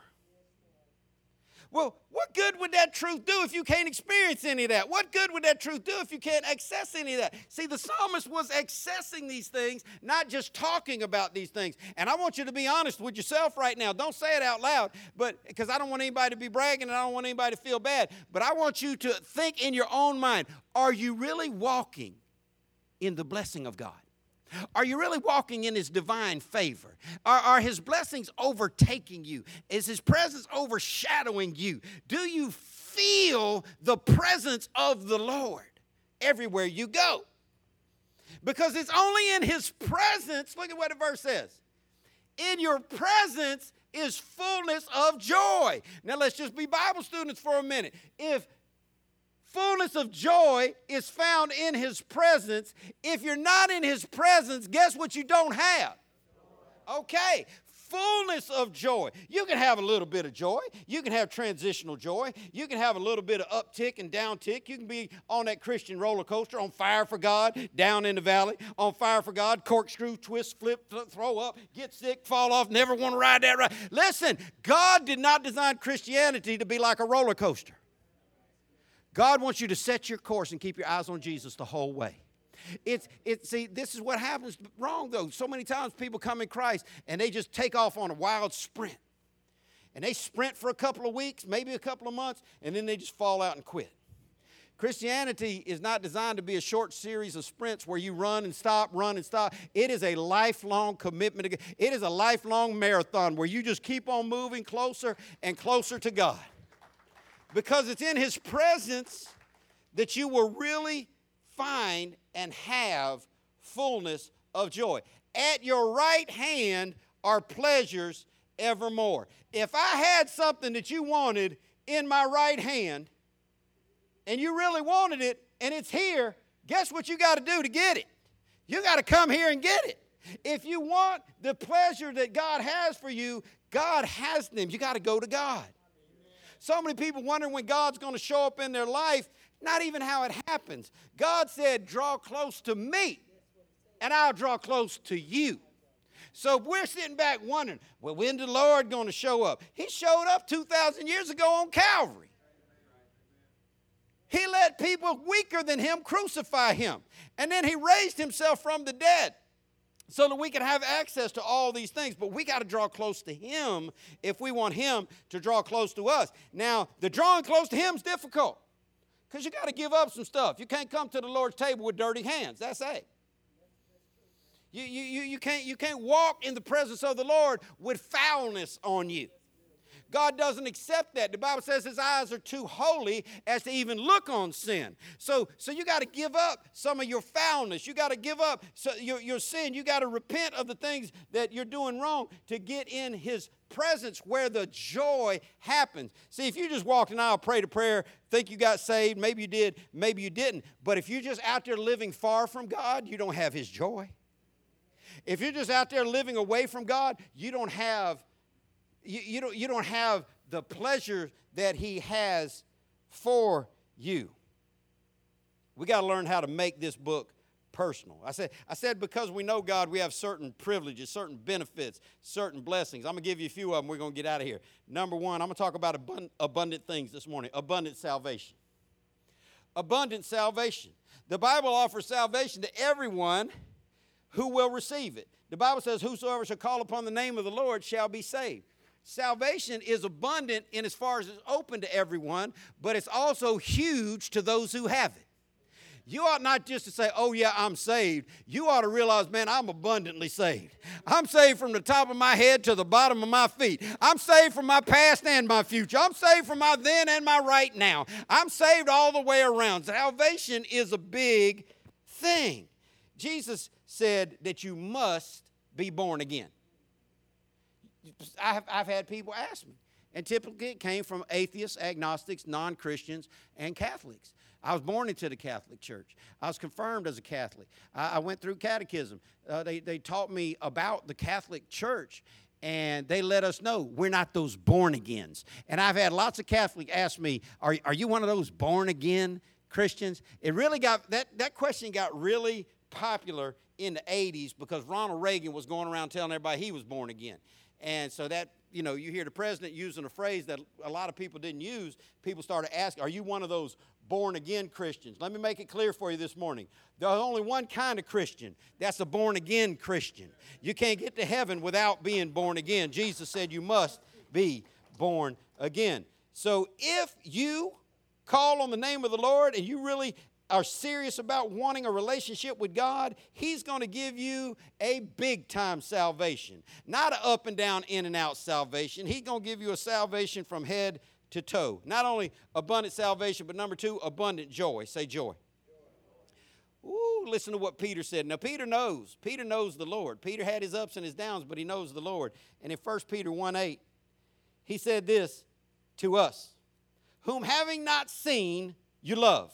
Well, what good would that truth do if you can't experience any of that? What good would that truth do if you can't access any of that? See, the psalmist was accessing these things, not just talking about these things. And I want you to be honest with yourself right now. Don't say it out loud, but because I don't want anybody to be bragging and I don't want anybody to feel bad. But I want you to think in your own mind are you really walking in the blessing of God? Are you really walking in His divine favor? Are, are, His blessings overtaking you? Is His presence overshadowing you? Do you feel the presence of the Lord everywhere you go? Because it's only in His presence, look at what the verse says. In your presence is fullness of joy. Now let's just be Bible students for a minute. If fullness of joy is found in his presence. If you're not in his presence, guess what you don't have? Okay, fullness of joy. You can have a little bit of joy. You can have transitional joy. You can have a little bit of uptick and downtick. You can be on that Christian roller coaster, on fire for God, down in the valley, on fire for God, corkscrew, twist, flip, throw up, get sick, fall off, never want to ride that ride. Listen, God did not design Christianity to be like a roller coaster. God wants you to set your course and keep your eyes on Jesus the whole way. It's it see this is what happens wrong though. So many times people come in Christ and they just take off on a wild sprint. And they sprint for a couple of weeks, maybe a couple of months, and then they just fall out and quit. Christianity is not designed to be a short series of sprints where you run and stop, run and stop. It is a lifelong commitment. It is a lifelong marathon where you just keep on moving closer and closer to God because it's in His presence that you will really find and have fullness of joy. At your right hand are pleasures evermore. If I had something that you wanted in my right hand, and you really wanted it, and it's here, guess what you got to do to get it? You got to come here and get it. If you want the pleasure that God has for you, God has them. You got to go to God. So many people wondering when God's going to show up in their life, not even how it happens. God said, Draw close to me, and I'll draw close to you. So we're sitting back wondering, well, when the Lord going to show up? He showed up 2,000 years ago on Calvary. He let people weaker than him crucify him. And then he raised himself from the dead so that we can have access to all these things. But we got to draw close to him if we want him to draw close to us. Now, the drawing close to him is difficult because you got to give up some stuff. You can't come to the Lord's table with dirty hands. That's it. You, you, you, you, can't, you can't walk in the presence of the Lord with foulness on you. God doesn't accept that. The Bible says his eyes are too holy as to even look on sin. So, so you got to give up some of your foulness. You got to give up your, your sin. You got to repent of the things that you're doing wrong to get in his presence where the joy happens. See, if you just walked an aisle, prayed a prayer, think you got saved, maybe you did, maybe you didn't. But if you're just out there living far from God, you don't have his joy. If you're just out there living away from God, you don't have you, you, don't, you don't have the pleasure that He has for you. We got to learn how to make this book personal. I said, I said because we know God, we have certain privileges, certain benefits, certain blessings. I'm going to give you a few of them. We're going to get out of here. Number one, I'm going to talk about abundant, abundant things this morning abundant salvation. Abundant salvation. The Bible offers salvation to everyone who will receive it. The Bible says, Whosoever shall call upon the name of the Lord shall be saved. Salvation is abundant in as far as it's open to everyone, but it's also huge to those who have it. You ought not just to say, oh, yeah, I'm saved. You ought to realize, man, I'm abundantly saved. I'm saved from the top of my head to the bottom of my feet. I'm saved from my past and my future. I'm saved from my then and my right now. I'm saved all the way around. Salvation is a big thing. Jesus said that you must be born again. I've, I've had people ask me, and typically it came from atheists, agnostics, non Christians, and Catholics. I was born into the Catholic Church. I was confirmed as a Catholic. I, I went through catechism. Uh, they, they taught me about the Catholic Church, and they let us know we're not those born agains. And I've had lots of Catholics ask me, Are, are you one of those born again Christians? It really got, that, that question got really popular in the 80s because Ronald Reagan was going around telling everybody he was born again. And so that, you know, you hear the president using a phrase that a lot of people didn't use. People started asking, Are you one of those born again Christians? Let me make it clear for you this morning. There's only one kind of Christian that's a born again Christian. You can't get to heaven without being born again. Jesus said you must be born again. So if you call on the name of the Lord and you really are serious about wanting a relationship with God, He's going to give you a big time salvation. Not an up and down, in and out salvation. He's going to give you a salvation from head to toe. Not only abundant salvation, but number two, abundant joy. Say joy. Ooh, listen to what Peter said. Now, Peter knows. Peter knows the Lord. Peter had his ups and his downs, but he knows the Lord. And in 1 Peter 1 8, he said this to us Whom having not seen, you love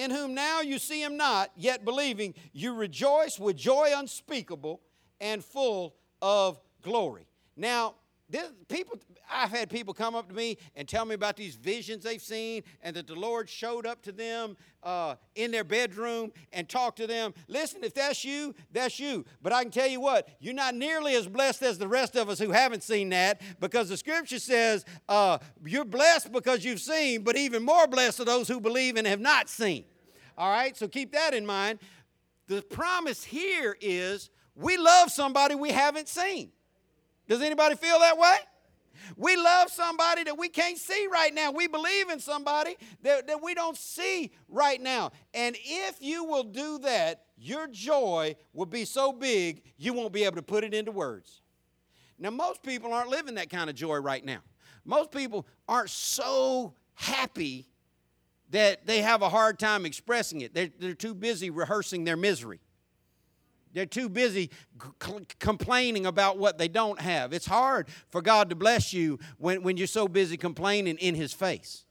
in whom now you see him not, yet believing, you rejoice with joy unspeakable and full of glory. Now, this, people, I've had people come up to me and tell me about these visions they've seen and that the Lord showed up to them uh, in their bedroom and talk to them. Listen, if that's you, that's you. But I can tell you what, you're not nearly as blessed as the rest of us who haven't seen that because the scripture says uh, you're blessed because you've seen, but even more blessed are those who believe and have not seen. All right, so keep that in mind. The promise here is we love somebody we haven't seen. Does anybody feel that way? We love somebody that we can't see right now. We believe in somebody that, that we don't see right now. And if you will do that, your joy will be so big you won't be able to put it into words. Now, most people aren't living that kind of joy right now. Most people aren't so happy that they have a hard time expressing it. They're, they're too busy rehearsing their misery. They're too busy c- complaining about what they don't have. It's hard for God to bless you when, when you're so busy complaining in His face.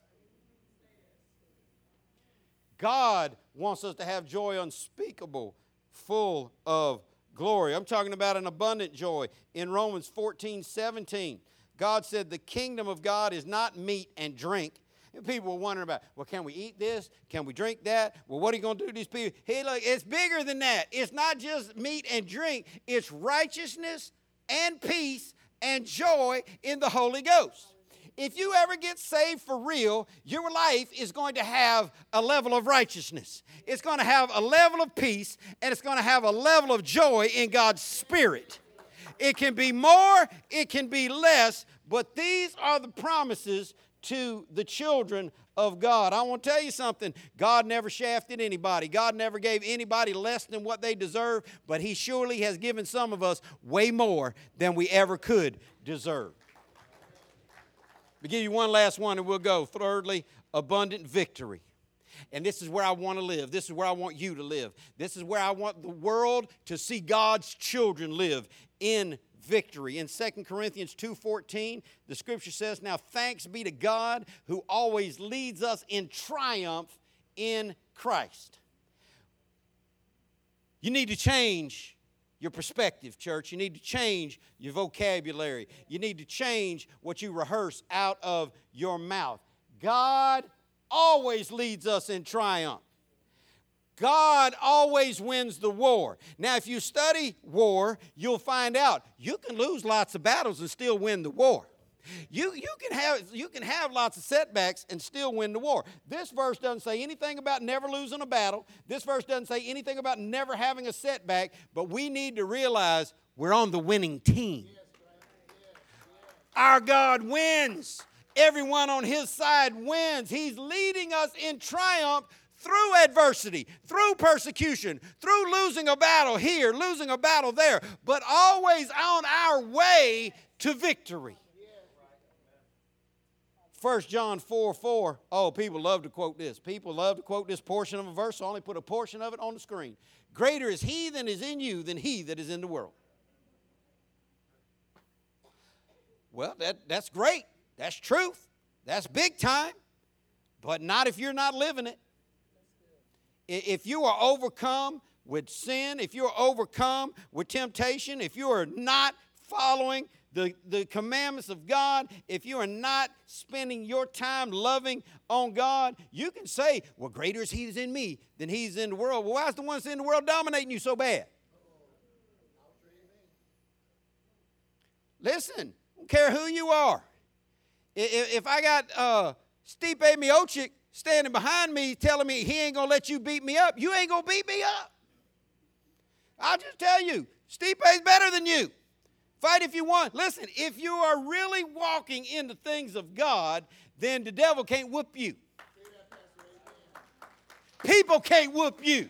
God wants us to have joy unspeakable, full of glory. I'm talking about an abundant joy. In Romans 14 17, God said the kingdom of God is not meat and drink. People were wondering about, well, can we eat this? Can we drink that? Well, what are you going to do to these people? Hey, look, it's bigger than that. It's not just meat and drink, it's righteousness and peace and joy in the Holy Ghost. If you ever get saved for real, your life is going to have a level of righteousness. It's going to have a level of peace, and it's going to have a level of joy in God's Spirit. It can be more, it can be less, but these are the promises to the children of God. I want to tell you something. God never shafted anybody. God never gave anybody less than what they deserve, but He surely has given some of us way more than we ever could deserve. I'll give you one last one and we'll go. Thirdly, abundant victory. And this is where I want to live. This is where I want you to live. This is where I want the world to see God's children live in victory. In 2 Corinthians 2:14, the scripture says, "Now thanks be to God who always leads us in triumph in Christ." You need to change your perspective, church. You need to change your vocabulary. You need to change what you rehearse out of your mouth. God always leads us in triumph. God always wins the war. Now, if you study war, you'll find out you can lose lots of battles and still win the war. You, you, can have, you can have lots of setbacks and still win the war. This verse doesn't say anything about never losing a battle. This verse doesn't say anything about never having a setback, but we need to realize we're on the winning team. Our God wins. Everyone on his side wins. He's leading us in triumph through adversity, through persecution, through losing a battle here, losing a battle there, but always on our way to victory. 1 John 4 4. Oh, people love to quote this. People love to quote this portion of a verse, so I only put a portion of it on the screen. Greater is he that is in you than he that is in the world. Well, that, that's great. That's truth. That's big time. But not if you're not living it. If you are overcome with sin, if you're overcome with temptation, if you are not following the, the commandments of God, if you are not spending your time loving on God, you can say, Well, greater is He that's in me than He's in the world. Well, why is the one that's in the world dominating you so bad? Listen, don't care who you are. If, I got uh, Stipe Miocic standing behind me telling me he ain't gonna let you beat me up, you ain't gonna beat me up. I'll just tell you, Stipe's better than you. Fight if you want. Listen, if you are really walking in the things of God, then the devil can't whoop you. People can't whoop you.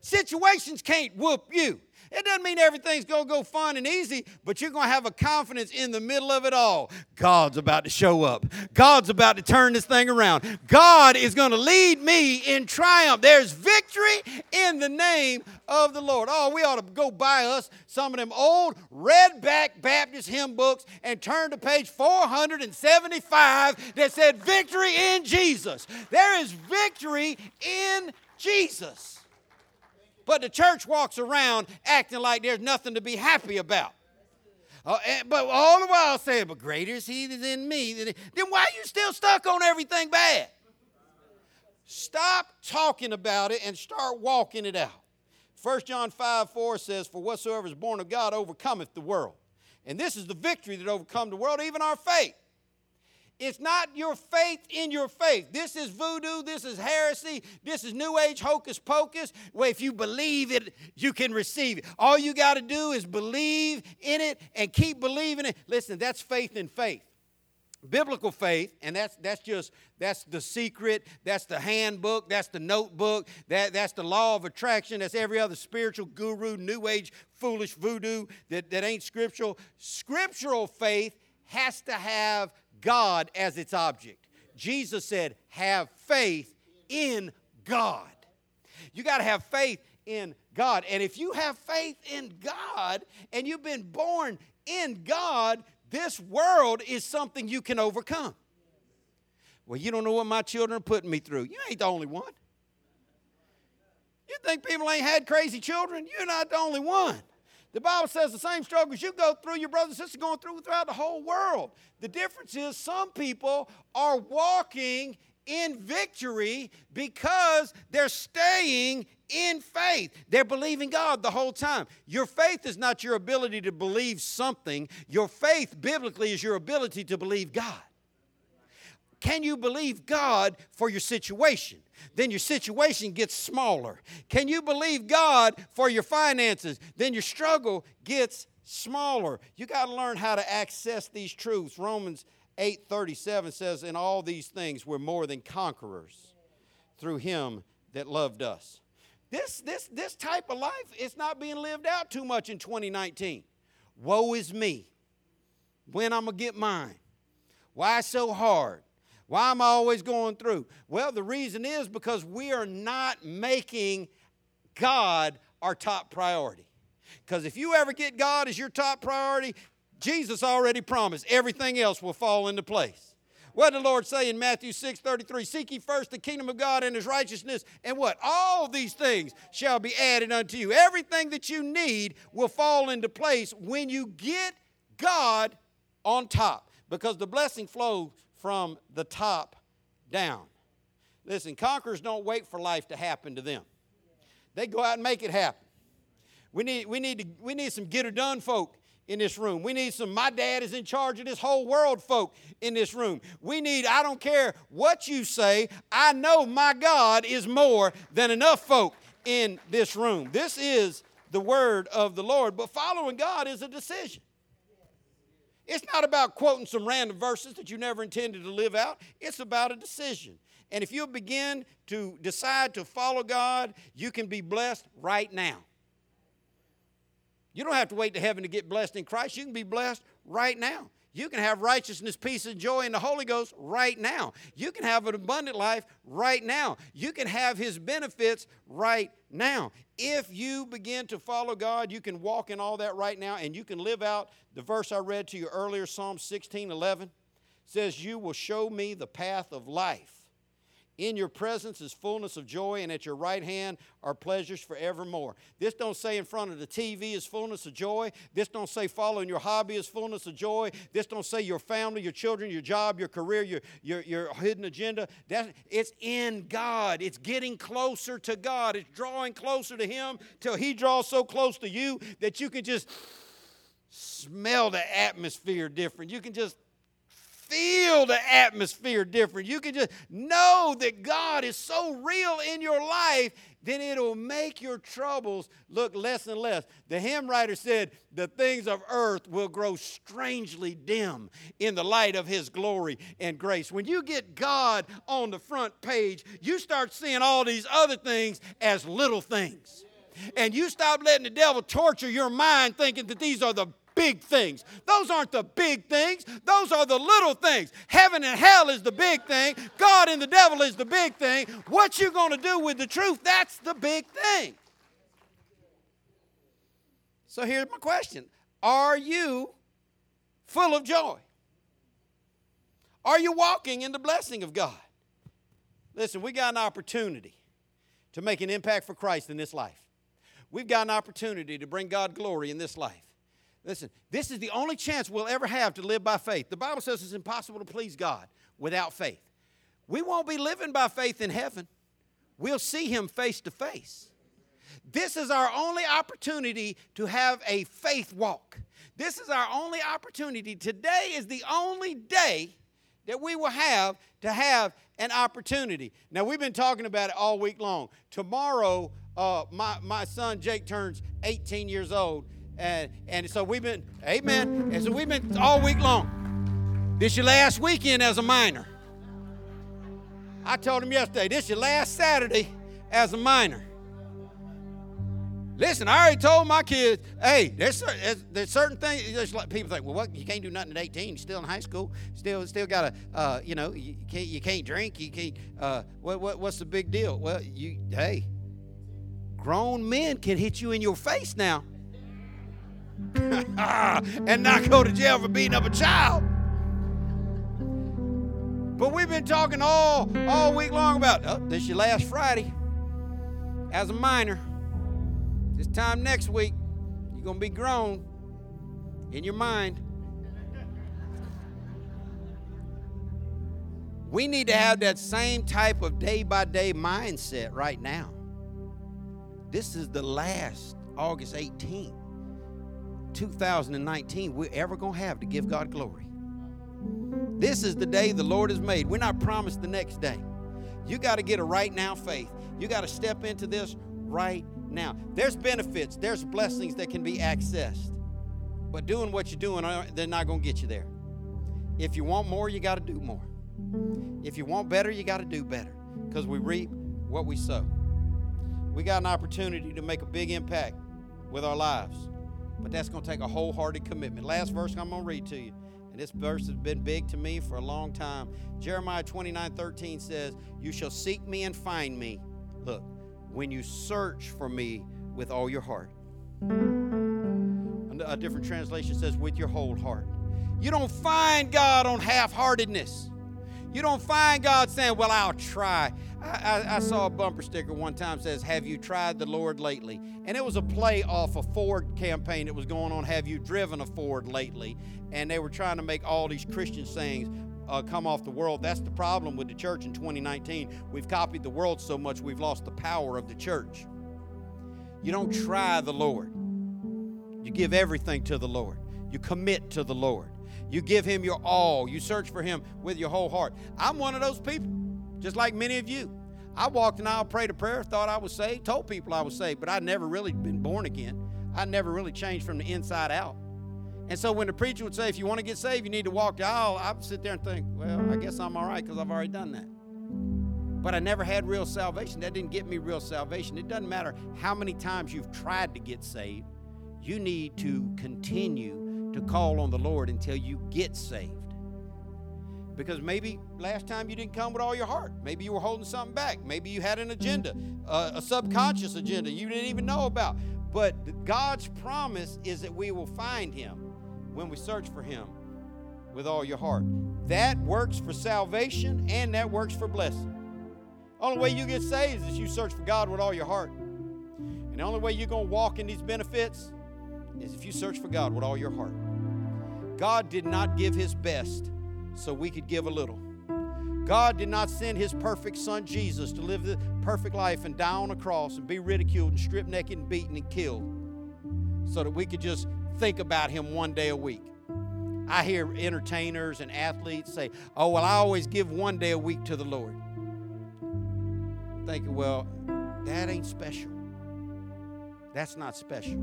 Situations can't whoop you. It doesn't mean everything's going to go fun and easy, but you're going to have a confidence in the middle of it all. God's about to show up. God's about to turn this thing around. God is going to lead me in triumph. There's victory in the name of the Lord. Oh, we ought to go buy us some of them old red back Baptist hymn books and turn to page 475 that said, Victory in Jesus. There is victory in Jesus. But the church walks around acting like there's nothing to be happy about. Uh, but all the while saying, but greater is he that's in me. Then why are you still stuck on everything bad? Stop talking about it and start walking it out. 1 John 5 4 says, For whatsoever is born of God overcometh the world. And this is the victory that overcome the world, even our faith. It's not your faith in your faith. This is voodoo. This is heresy. This is New Age hocus pocus. Well, if you believe it, you can receive it. All you got to do is believe in it and keep believing it. Listen, that's faith in faith. Biblical faith, and that's that's just that's the secret, that's the handbook, that's the notebook, that, that's the law of attraction, that's every other spiritual guru, new age, foolish voodoo that, that ain't scriptural. Scriptural faith has to have God as its object. Jesus said, have faith in God. You got to have faith in God. And if you have faith in God and you've been born in God, this world is something you can overcome. Well, you don't know what my children are putting me through. You ain't the only one. You think people ain't had crazy children? You're not the only one. The Bible says the same struggles you go through, your brothers and sisters going through throughout the whole world. The difference is some people are walking in victory because they're staying in faith. They're believing God the whole time. Your faith is not your ability to believe something, your faith biblically is your ability to believe God. Can you believe God for your situation? Then your situation gets smaller. Can you believe God for your finances? Then your struggle gets smaller. You got to learn how to access these truths. Romans 8:37 says in all these things we're more than conquerors through him that loved us. This this this type of life is not being lived out too much in 2019. Woe is me. When I'm going to get mine? Why so hard? Why am I always going through? Well, the reason is because we are not making God our top priority. Because if you ever get God as your top priority, Jesus already promised everything else will fall into place. What did the Lord say in Matthew 6 33? Seek ye first the kingdom of God and his righteousness, and what? All these things shall be added unto you. Everything that you need will fall into place when you get God on top, because the blessing flows from the top down. Listen, conquerors don't wait for life to happen to them, they go out and make it happen. We need, we need, to, we need some get her done folk in this room. We need some my dad is in charge of this whole world folk in this room. We need, I don't care what you say, I know my God is more than enough folk in this room. This is the word of the Lord, but following God is a decision. It's not about quoting some random verses that you never intended to live out. It's about a decision. And if you begin to decide to follow God, you can be blessed right now. You don't have to wait to heaven to get blessed in Christ. You can be blessed right now. You can have righteousness, peace, and joy in the Holy Ghost right now. You can have an abundant life right now. You can have His benefits right now. If you begin to follow God, you can walk in all that right now and you can live out the verse I read to you earlier, Psalm 16 11 says, You will show me the path of life. In your presence is fullness of joy, and at your right hand are pleasures forevermore. This don't say in front of the TV is fullness of joy. This don't say following your hobby is fullness of joy. This don't say your family, your children, your job, your career, your, your, your hidden agenda. That, it's in God. It's getting closer to God. It's drawing closer to Him till He draws so close to you that you can just smell the atmosphere different. You can just feel the atmosphere different. You can just know that God is so real in your life, then it'll make your troubles look less and less. The hymn writer said, The things of earth will grow strangely dim in the light of His glory and grace. When you get God on the front page, you start seeing all these other things as little things. And you stop letting the devil torture your mind thinking that these are the big things. Those aren't the big things, those are the little things. Heaven and hell is the big thing, God and the devil is the big thing. What you're going to do with the truth, that's the big thing. So here's my question Are you full of joy? Are you walking in the blessing of God? Listen, we got an opportunity to make an impact for Christ in this life. We've got an opportunity to bring God glory in this life. Listen, this is the only chance we'll ever have to live by faith. The Bible says it's impossible to please God without faith. We won't be living by faith in heaven, we'll see Him face to face. This is our only opportunity to have a faith walk. This is our only opportunity. Today is the only day that we will have to have an opportunity. Now, we've been talking about it all week long. Tomorrow, uh, my, my son Jake turns 18 years old. And, and so we've been, amen. And so we've been all week long. This your last weekend as a minor. I told him yesterday, this your last Saturday as a minor. Listen, I already told my kids, hey, there's, there's certain things. There's like people think, well, what? You can't do nothing at 18. You're still in high school. Still, still got to, uh, you know, you can't, you can't drink. You can't. Uh, what, what, what's the big deal? Well, you, hey, grown men can hit you in your face now, and not go to jail for beating up a child. But we've been talking all all week long about oh, this your last Friday as a minor. This time next week, you're going to be grown in your mind. We need to have that same type of day by day mindset right now. This is the last August 18th, 2019, we're ever going to have to give God glory. This is the day the Lord has made. We're not promised the next day. You got to get a right now faith. You got to step into this right now. There's benefits, there's blessings that can be accessed. But doing what you're doing, uh, they're not going to get you there. If you want more, you got to do more. If you want better, you got to do better because we reap what we sow. We got an opportunity to make a big impact with our lives, but that's going to take a wholehearted commitment. Last verse I'm going to read to you, and this verse has been big to me for a long time. Jeremiah 29 13 says, You shall seek me and find me. Look, when you search for me with all your heart. A different translation says, with your whole heart. You don't find God on half heartedness. You don't find God saying, Well, I'll try. I, I, I, saw a bumper sticker one time says, Have you tried the Lord lately? And it was a play off a Ford campaign that was going on, Have you driven a Ford lately? And they were trying to make all these Christian sayings uh, come off the world. That's the problem with the church in 2019. We've copied the world so much we've lost the power of the church. You don't try the Lord, you give everything to the Lord, you commit to the Lord. You give him your all. You search for him with your whole heart. I'm one of those people, just like many of you. I walked an aisle, prayed a prayer, thought I was saved, told people I was saved, but I'd never really been born again. I never really changed from the inside out. And so when the preacher would say, if you want to get saved, you need to walk the aisle, I'd sit there and think, well, I guess I'm all right because I've already done that. But I never had real salvation. That didn't get me real salvation. It doesn't matter how many times you've tried to get saved, you need to continue to call on the Lord until you get saved. Because maybe last time you didn't come with all your heart. Maybe you were holding something back. Maybe you had an agenda, a subconscious agenda you didn't even know about. But God's promise is that we will find Him when we search for Him with all your heart. That works for salvation and that works for blessing. Only way you get saved is if you search for God with all your heart. And the only way you're going to walk in these benefits is if you search for God with all your heart. God did not give his best so we could give a little. God did not send his perfect son Jesus to live the perfect life and die on a cross and be ridiculed and stripped naked and beaten and killed so that we could just think about him one day a week. I hear entertainers and athletes say, Oh, well, I always give one day a week to the Lord. Thinking, well, that ain't special. That's not special.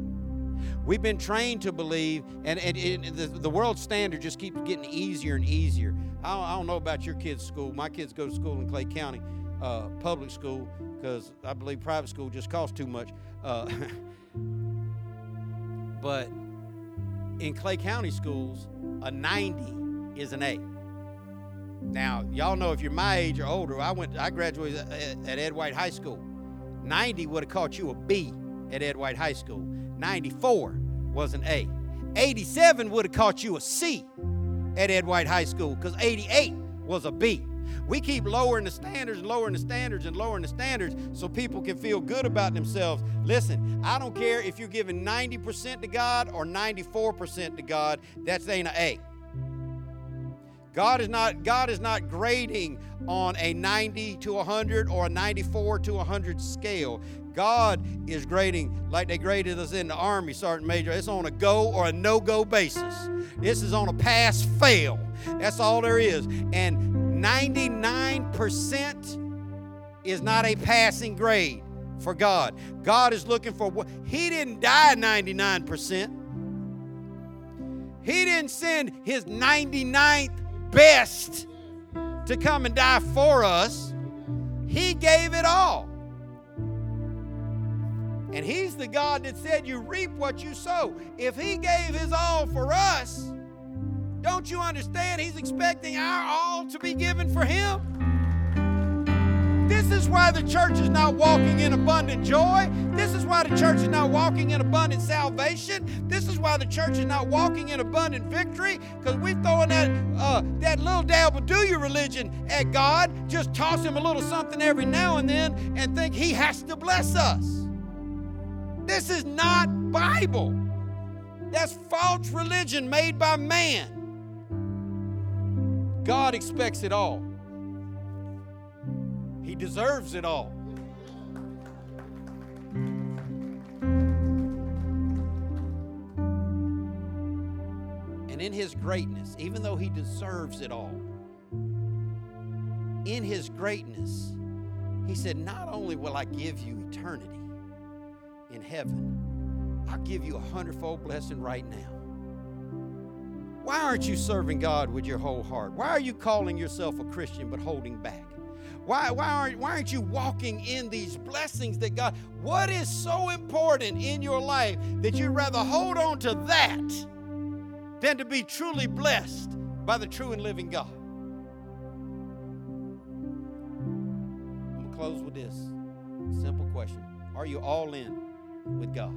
We've been trained to believe, and, and, and the, the, world standard just keeps getting easier and easier. I don't, I don't, know about your kids' school. My kids go to school in Clay County, uh, public school, because I believe private school just costs too much. Uh, but in Clay County schools, a 90 is an A. Now, y'all know if you're my age or older, I went, I graduated at, at Ed White High School. 90 would have caught you a B at Ed White High School. 94 was an A. 87 would have caught you a C at Ed White High School because 88 was a B. We keep lowering the standards and lowering the standards and lowering the standards so people can feel good about themselves. Listen, I don't care if you're giving 90% to God or 94% to God, that's ain't an A. God is not God is not grading on a 90 to 100 or a 94 to 100 scale. God is grading like they graded us in the Army, Sergeant Major. It's on a go or a no go basis. This is on a pass fail. That's all there is. And 99% is not a passing grade for God. God is looking for what He didn't die 99%. He didn't send His 99th best to come and die for us. He gave it all. And He's the God that said, You reap what you sow. If He gave His all for us, don't you understand? He's expecting our all to be given for Him. This is why the church is not walking in abundant joy. This is why the church is not walking in abundant salvation. This is why the church is not walking in abundant victory because we're throwing that, uh, that little dabble do your religion at God, just toss Him a little something every now and then and think He has to bless us. This is not Bible. That's false religion made by man. God expects it all. He deserves it all. And in his greatness, even though he deserves it all, in his greatness, he said, Not only will I give you eternity in heaven, I'll give you a hundredfold blessing right now. Why aren't you serving God with your whole heart? Why are you calling yourself a Christian but holding back? Why, why, aren't, why aren't you walking in these blessings that God? What is so important in your life that you'd rather hold on to that than to be truly blessed by the true and living God? I'm going to close with this simple question Are you all in with God?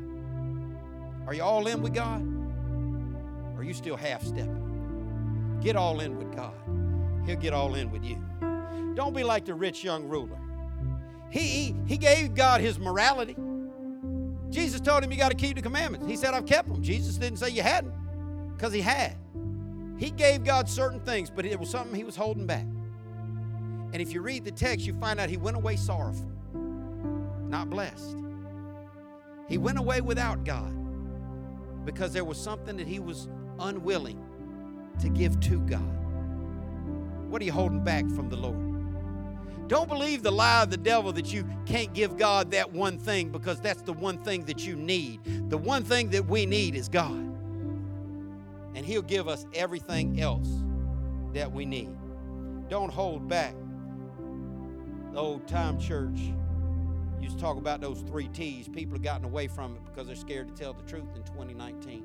Are you all in with God? Or are you still half stepping? Get all in with God, He'll get all in with you. Don't be like the rich young ruler. He, he, gave God his morality. Jesus told him you got to keep the commandments. He said, I've kept them. Jesus didn't say you hadn't, because he had. He gave God certain things, but it was something he was holding back. And if you read the text, you find out he went away sorrowful, not blessed. He went away without God because there was something that he was unwilling to give to God. What are you holding back from the Lord? Don't believe the lie of the devil that you can't give God that one thing because that's the one thing that you need. The one thing that we need is God. And He'll give us everything else that we need. Don't hold back. The old time church used to talk about those three T's. People have gotten away from it because they're scared to tell the truth in 2019.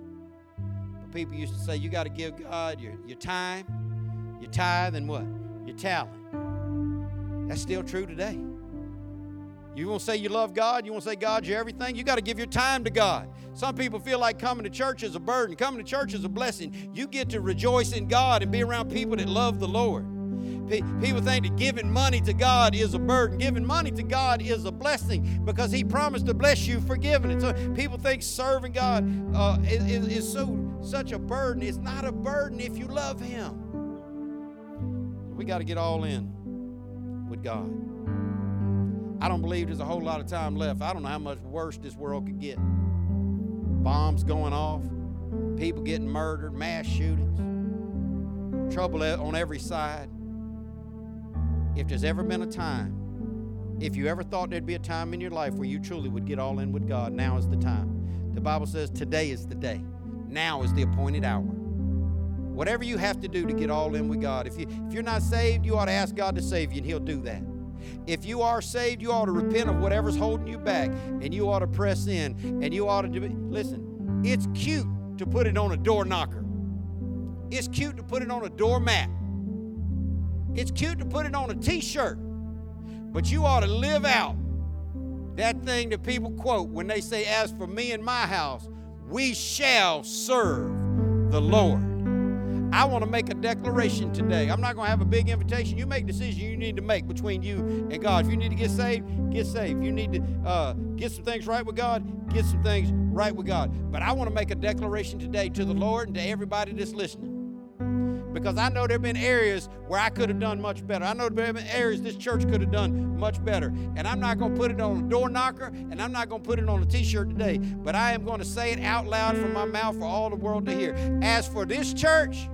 But people used to say, you got to give God your, your time, your tithe, and what? Your talent. That's still true today. You want to say you love God? You want to say God's your everything? You got to give your time to God. Some people feel like coming to church is a burden. Coming to church is a blessing. You get to rejoice in God and be around people that love the Lord. People think that giving money to God is a burden. Giving money to God is a blessing because He promised to bless you for giving it. So people think serving God uh, is, is so such a burden. It's not a burden if you love Him. We got to get all in with God. I don't believe there's a whole lot of time left. I don't know how much worse this world could get. Bombs going off, people getting murdered, mass shootings, trouble on every side. If there's ever been a time, if you ever thought there'd be a time in your life where you truly would get all in with God, now is the time. The Bible says today is the day. Now is the appointed hour. Whatever you have to do to get all in with God. If, you, if you're not saved, you ought to ask God to save you, and He'll do that. If you are saved, you ought to repent of whatever's holding you back, and you ought to press in, and you ought to do it. Listen, it's cute to put it on a door knocker. It's cute to put it on a doormat. It's cute to put it on a t-shirt. But you ought to live out that thing that people quote when they say, As for me and my house, we shall serve the Lord. I want to make a declaration today. I'm not going to have a big invitation. You make decisions you need to make between you and God. If you need to get saved, get saved. If you need to uh, get some things right with God, get some things right with God. But I want to make a declaration today to the Lord and to everybody that's listening because I know there have been areas where I could have done much better. I know there have been areas this church could have done much better. And I'm not going to put it on a door knocker and I'm not going to put it on a t shirt today, but I am going to say it out loud from my mouth for all the world to hear. As for this church,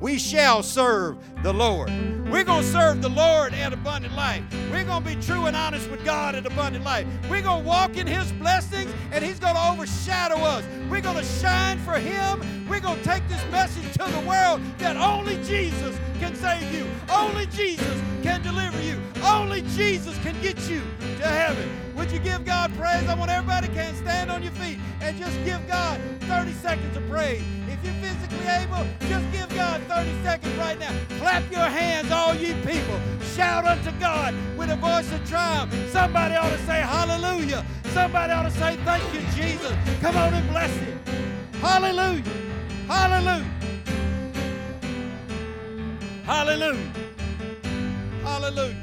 we shall serve the Lord. We're going to serve the Lord at Abundant Life. We're going to be true and honest with God at Abundant Life. We're going to walk in His blessings and He's going to overshadow us. We're going to shine for Him. We're going to take this message to the world that only Jesus can save you, only Jesus can deliver you, only Jesus can get you to heaven. Would you give God praise? I want everybody can stand on your feet and just give God 30 seconds of praise. You're physically able, just give God 30 seconds right now. Clap your hands, all ye people. Shout unto God with a voice of triumph. Somebody ought to say hallelujah. Somebody ought to say thank you, Jesus. Come on and bless him. Hallelujah. Hallelujah. Hallelujah. Hallelujah.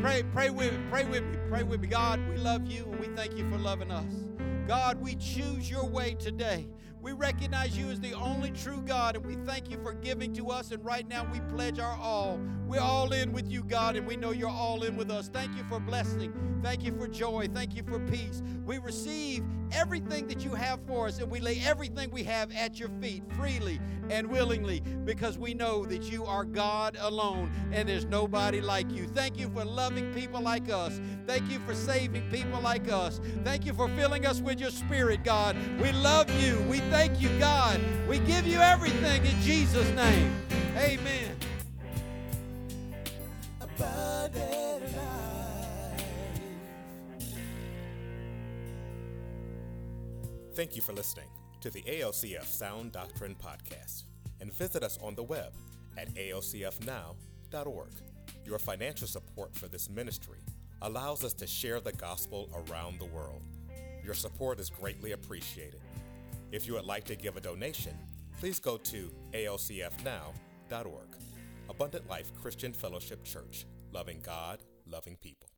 Pray, pray with me, pray with me, pray with me. God, we love you and we thank you for loving us. God, we choose your way today. We recognize you as the only true God, and we thank you for giving to us. And right now, we pledge our all. We're all in with you, God, and we know you're all in with us. Thank you for blessing. Thank you for joy. Thank you for peace. We receive everything that you have for us, and we lay everything we have at your feet freely and willingly because we know that you are God alone and there's nobody like you. Thank you for loving people like us. Thank you for saving people like us. Thank you for filling us with your spirit, God. We love you. We thank you, God. We give you everything in Jesus' name. Amen. Thank you for listening to the ALCF Sound Doctrine Podcast and visit us on the web at alcfnow.org. Your financial support for this ministry allows us to share the gospel around the world. Your support is greatly appreciated. If you would like to give a donation, please go to alcfnow.org. Abundant Life Christian Fellowship Church, loving God, loving people.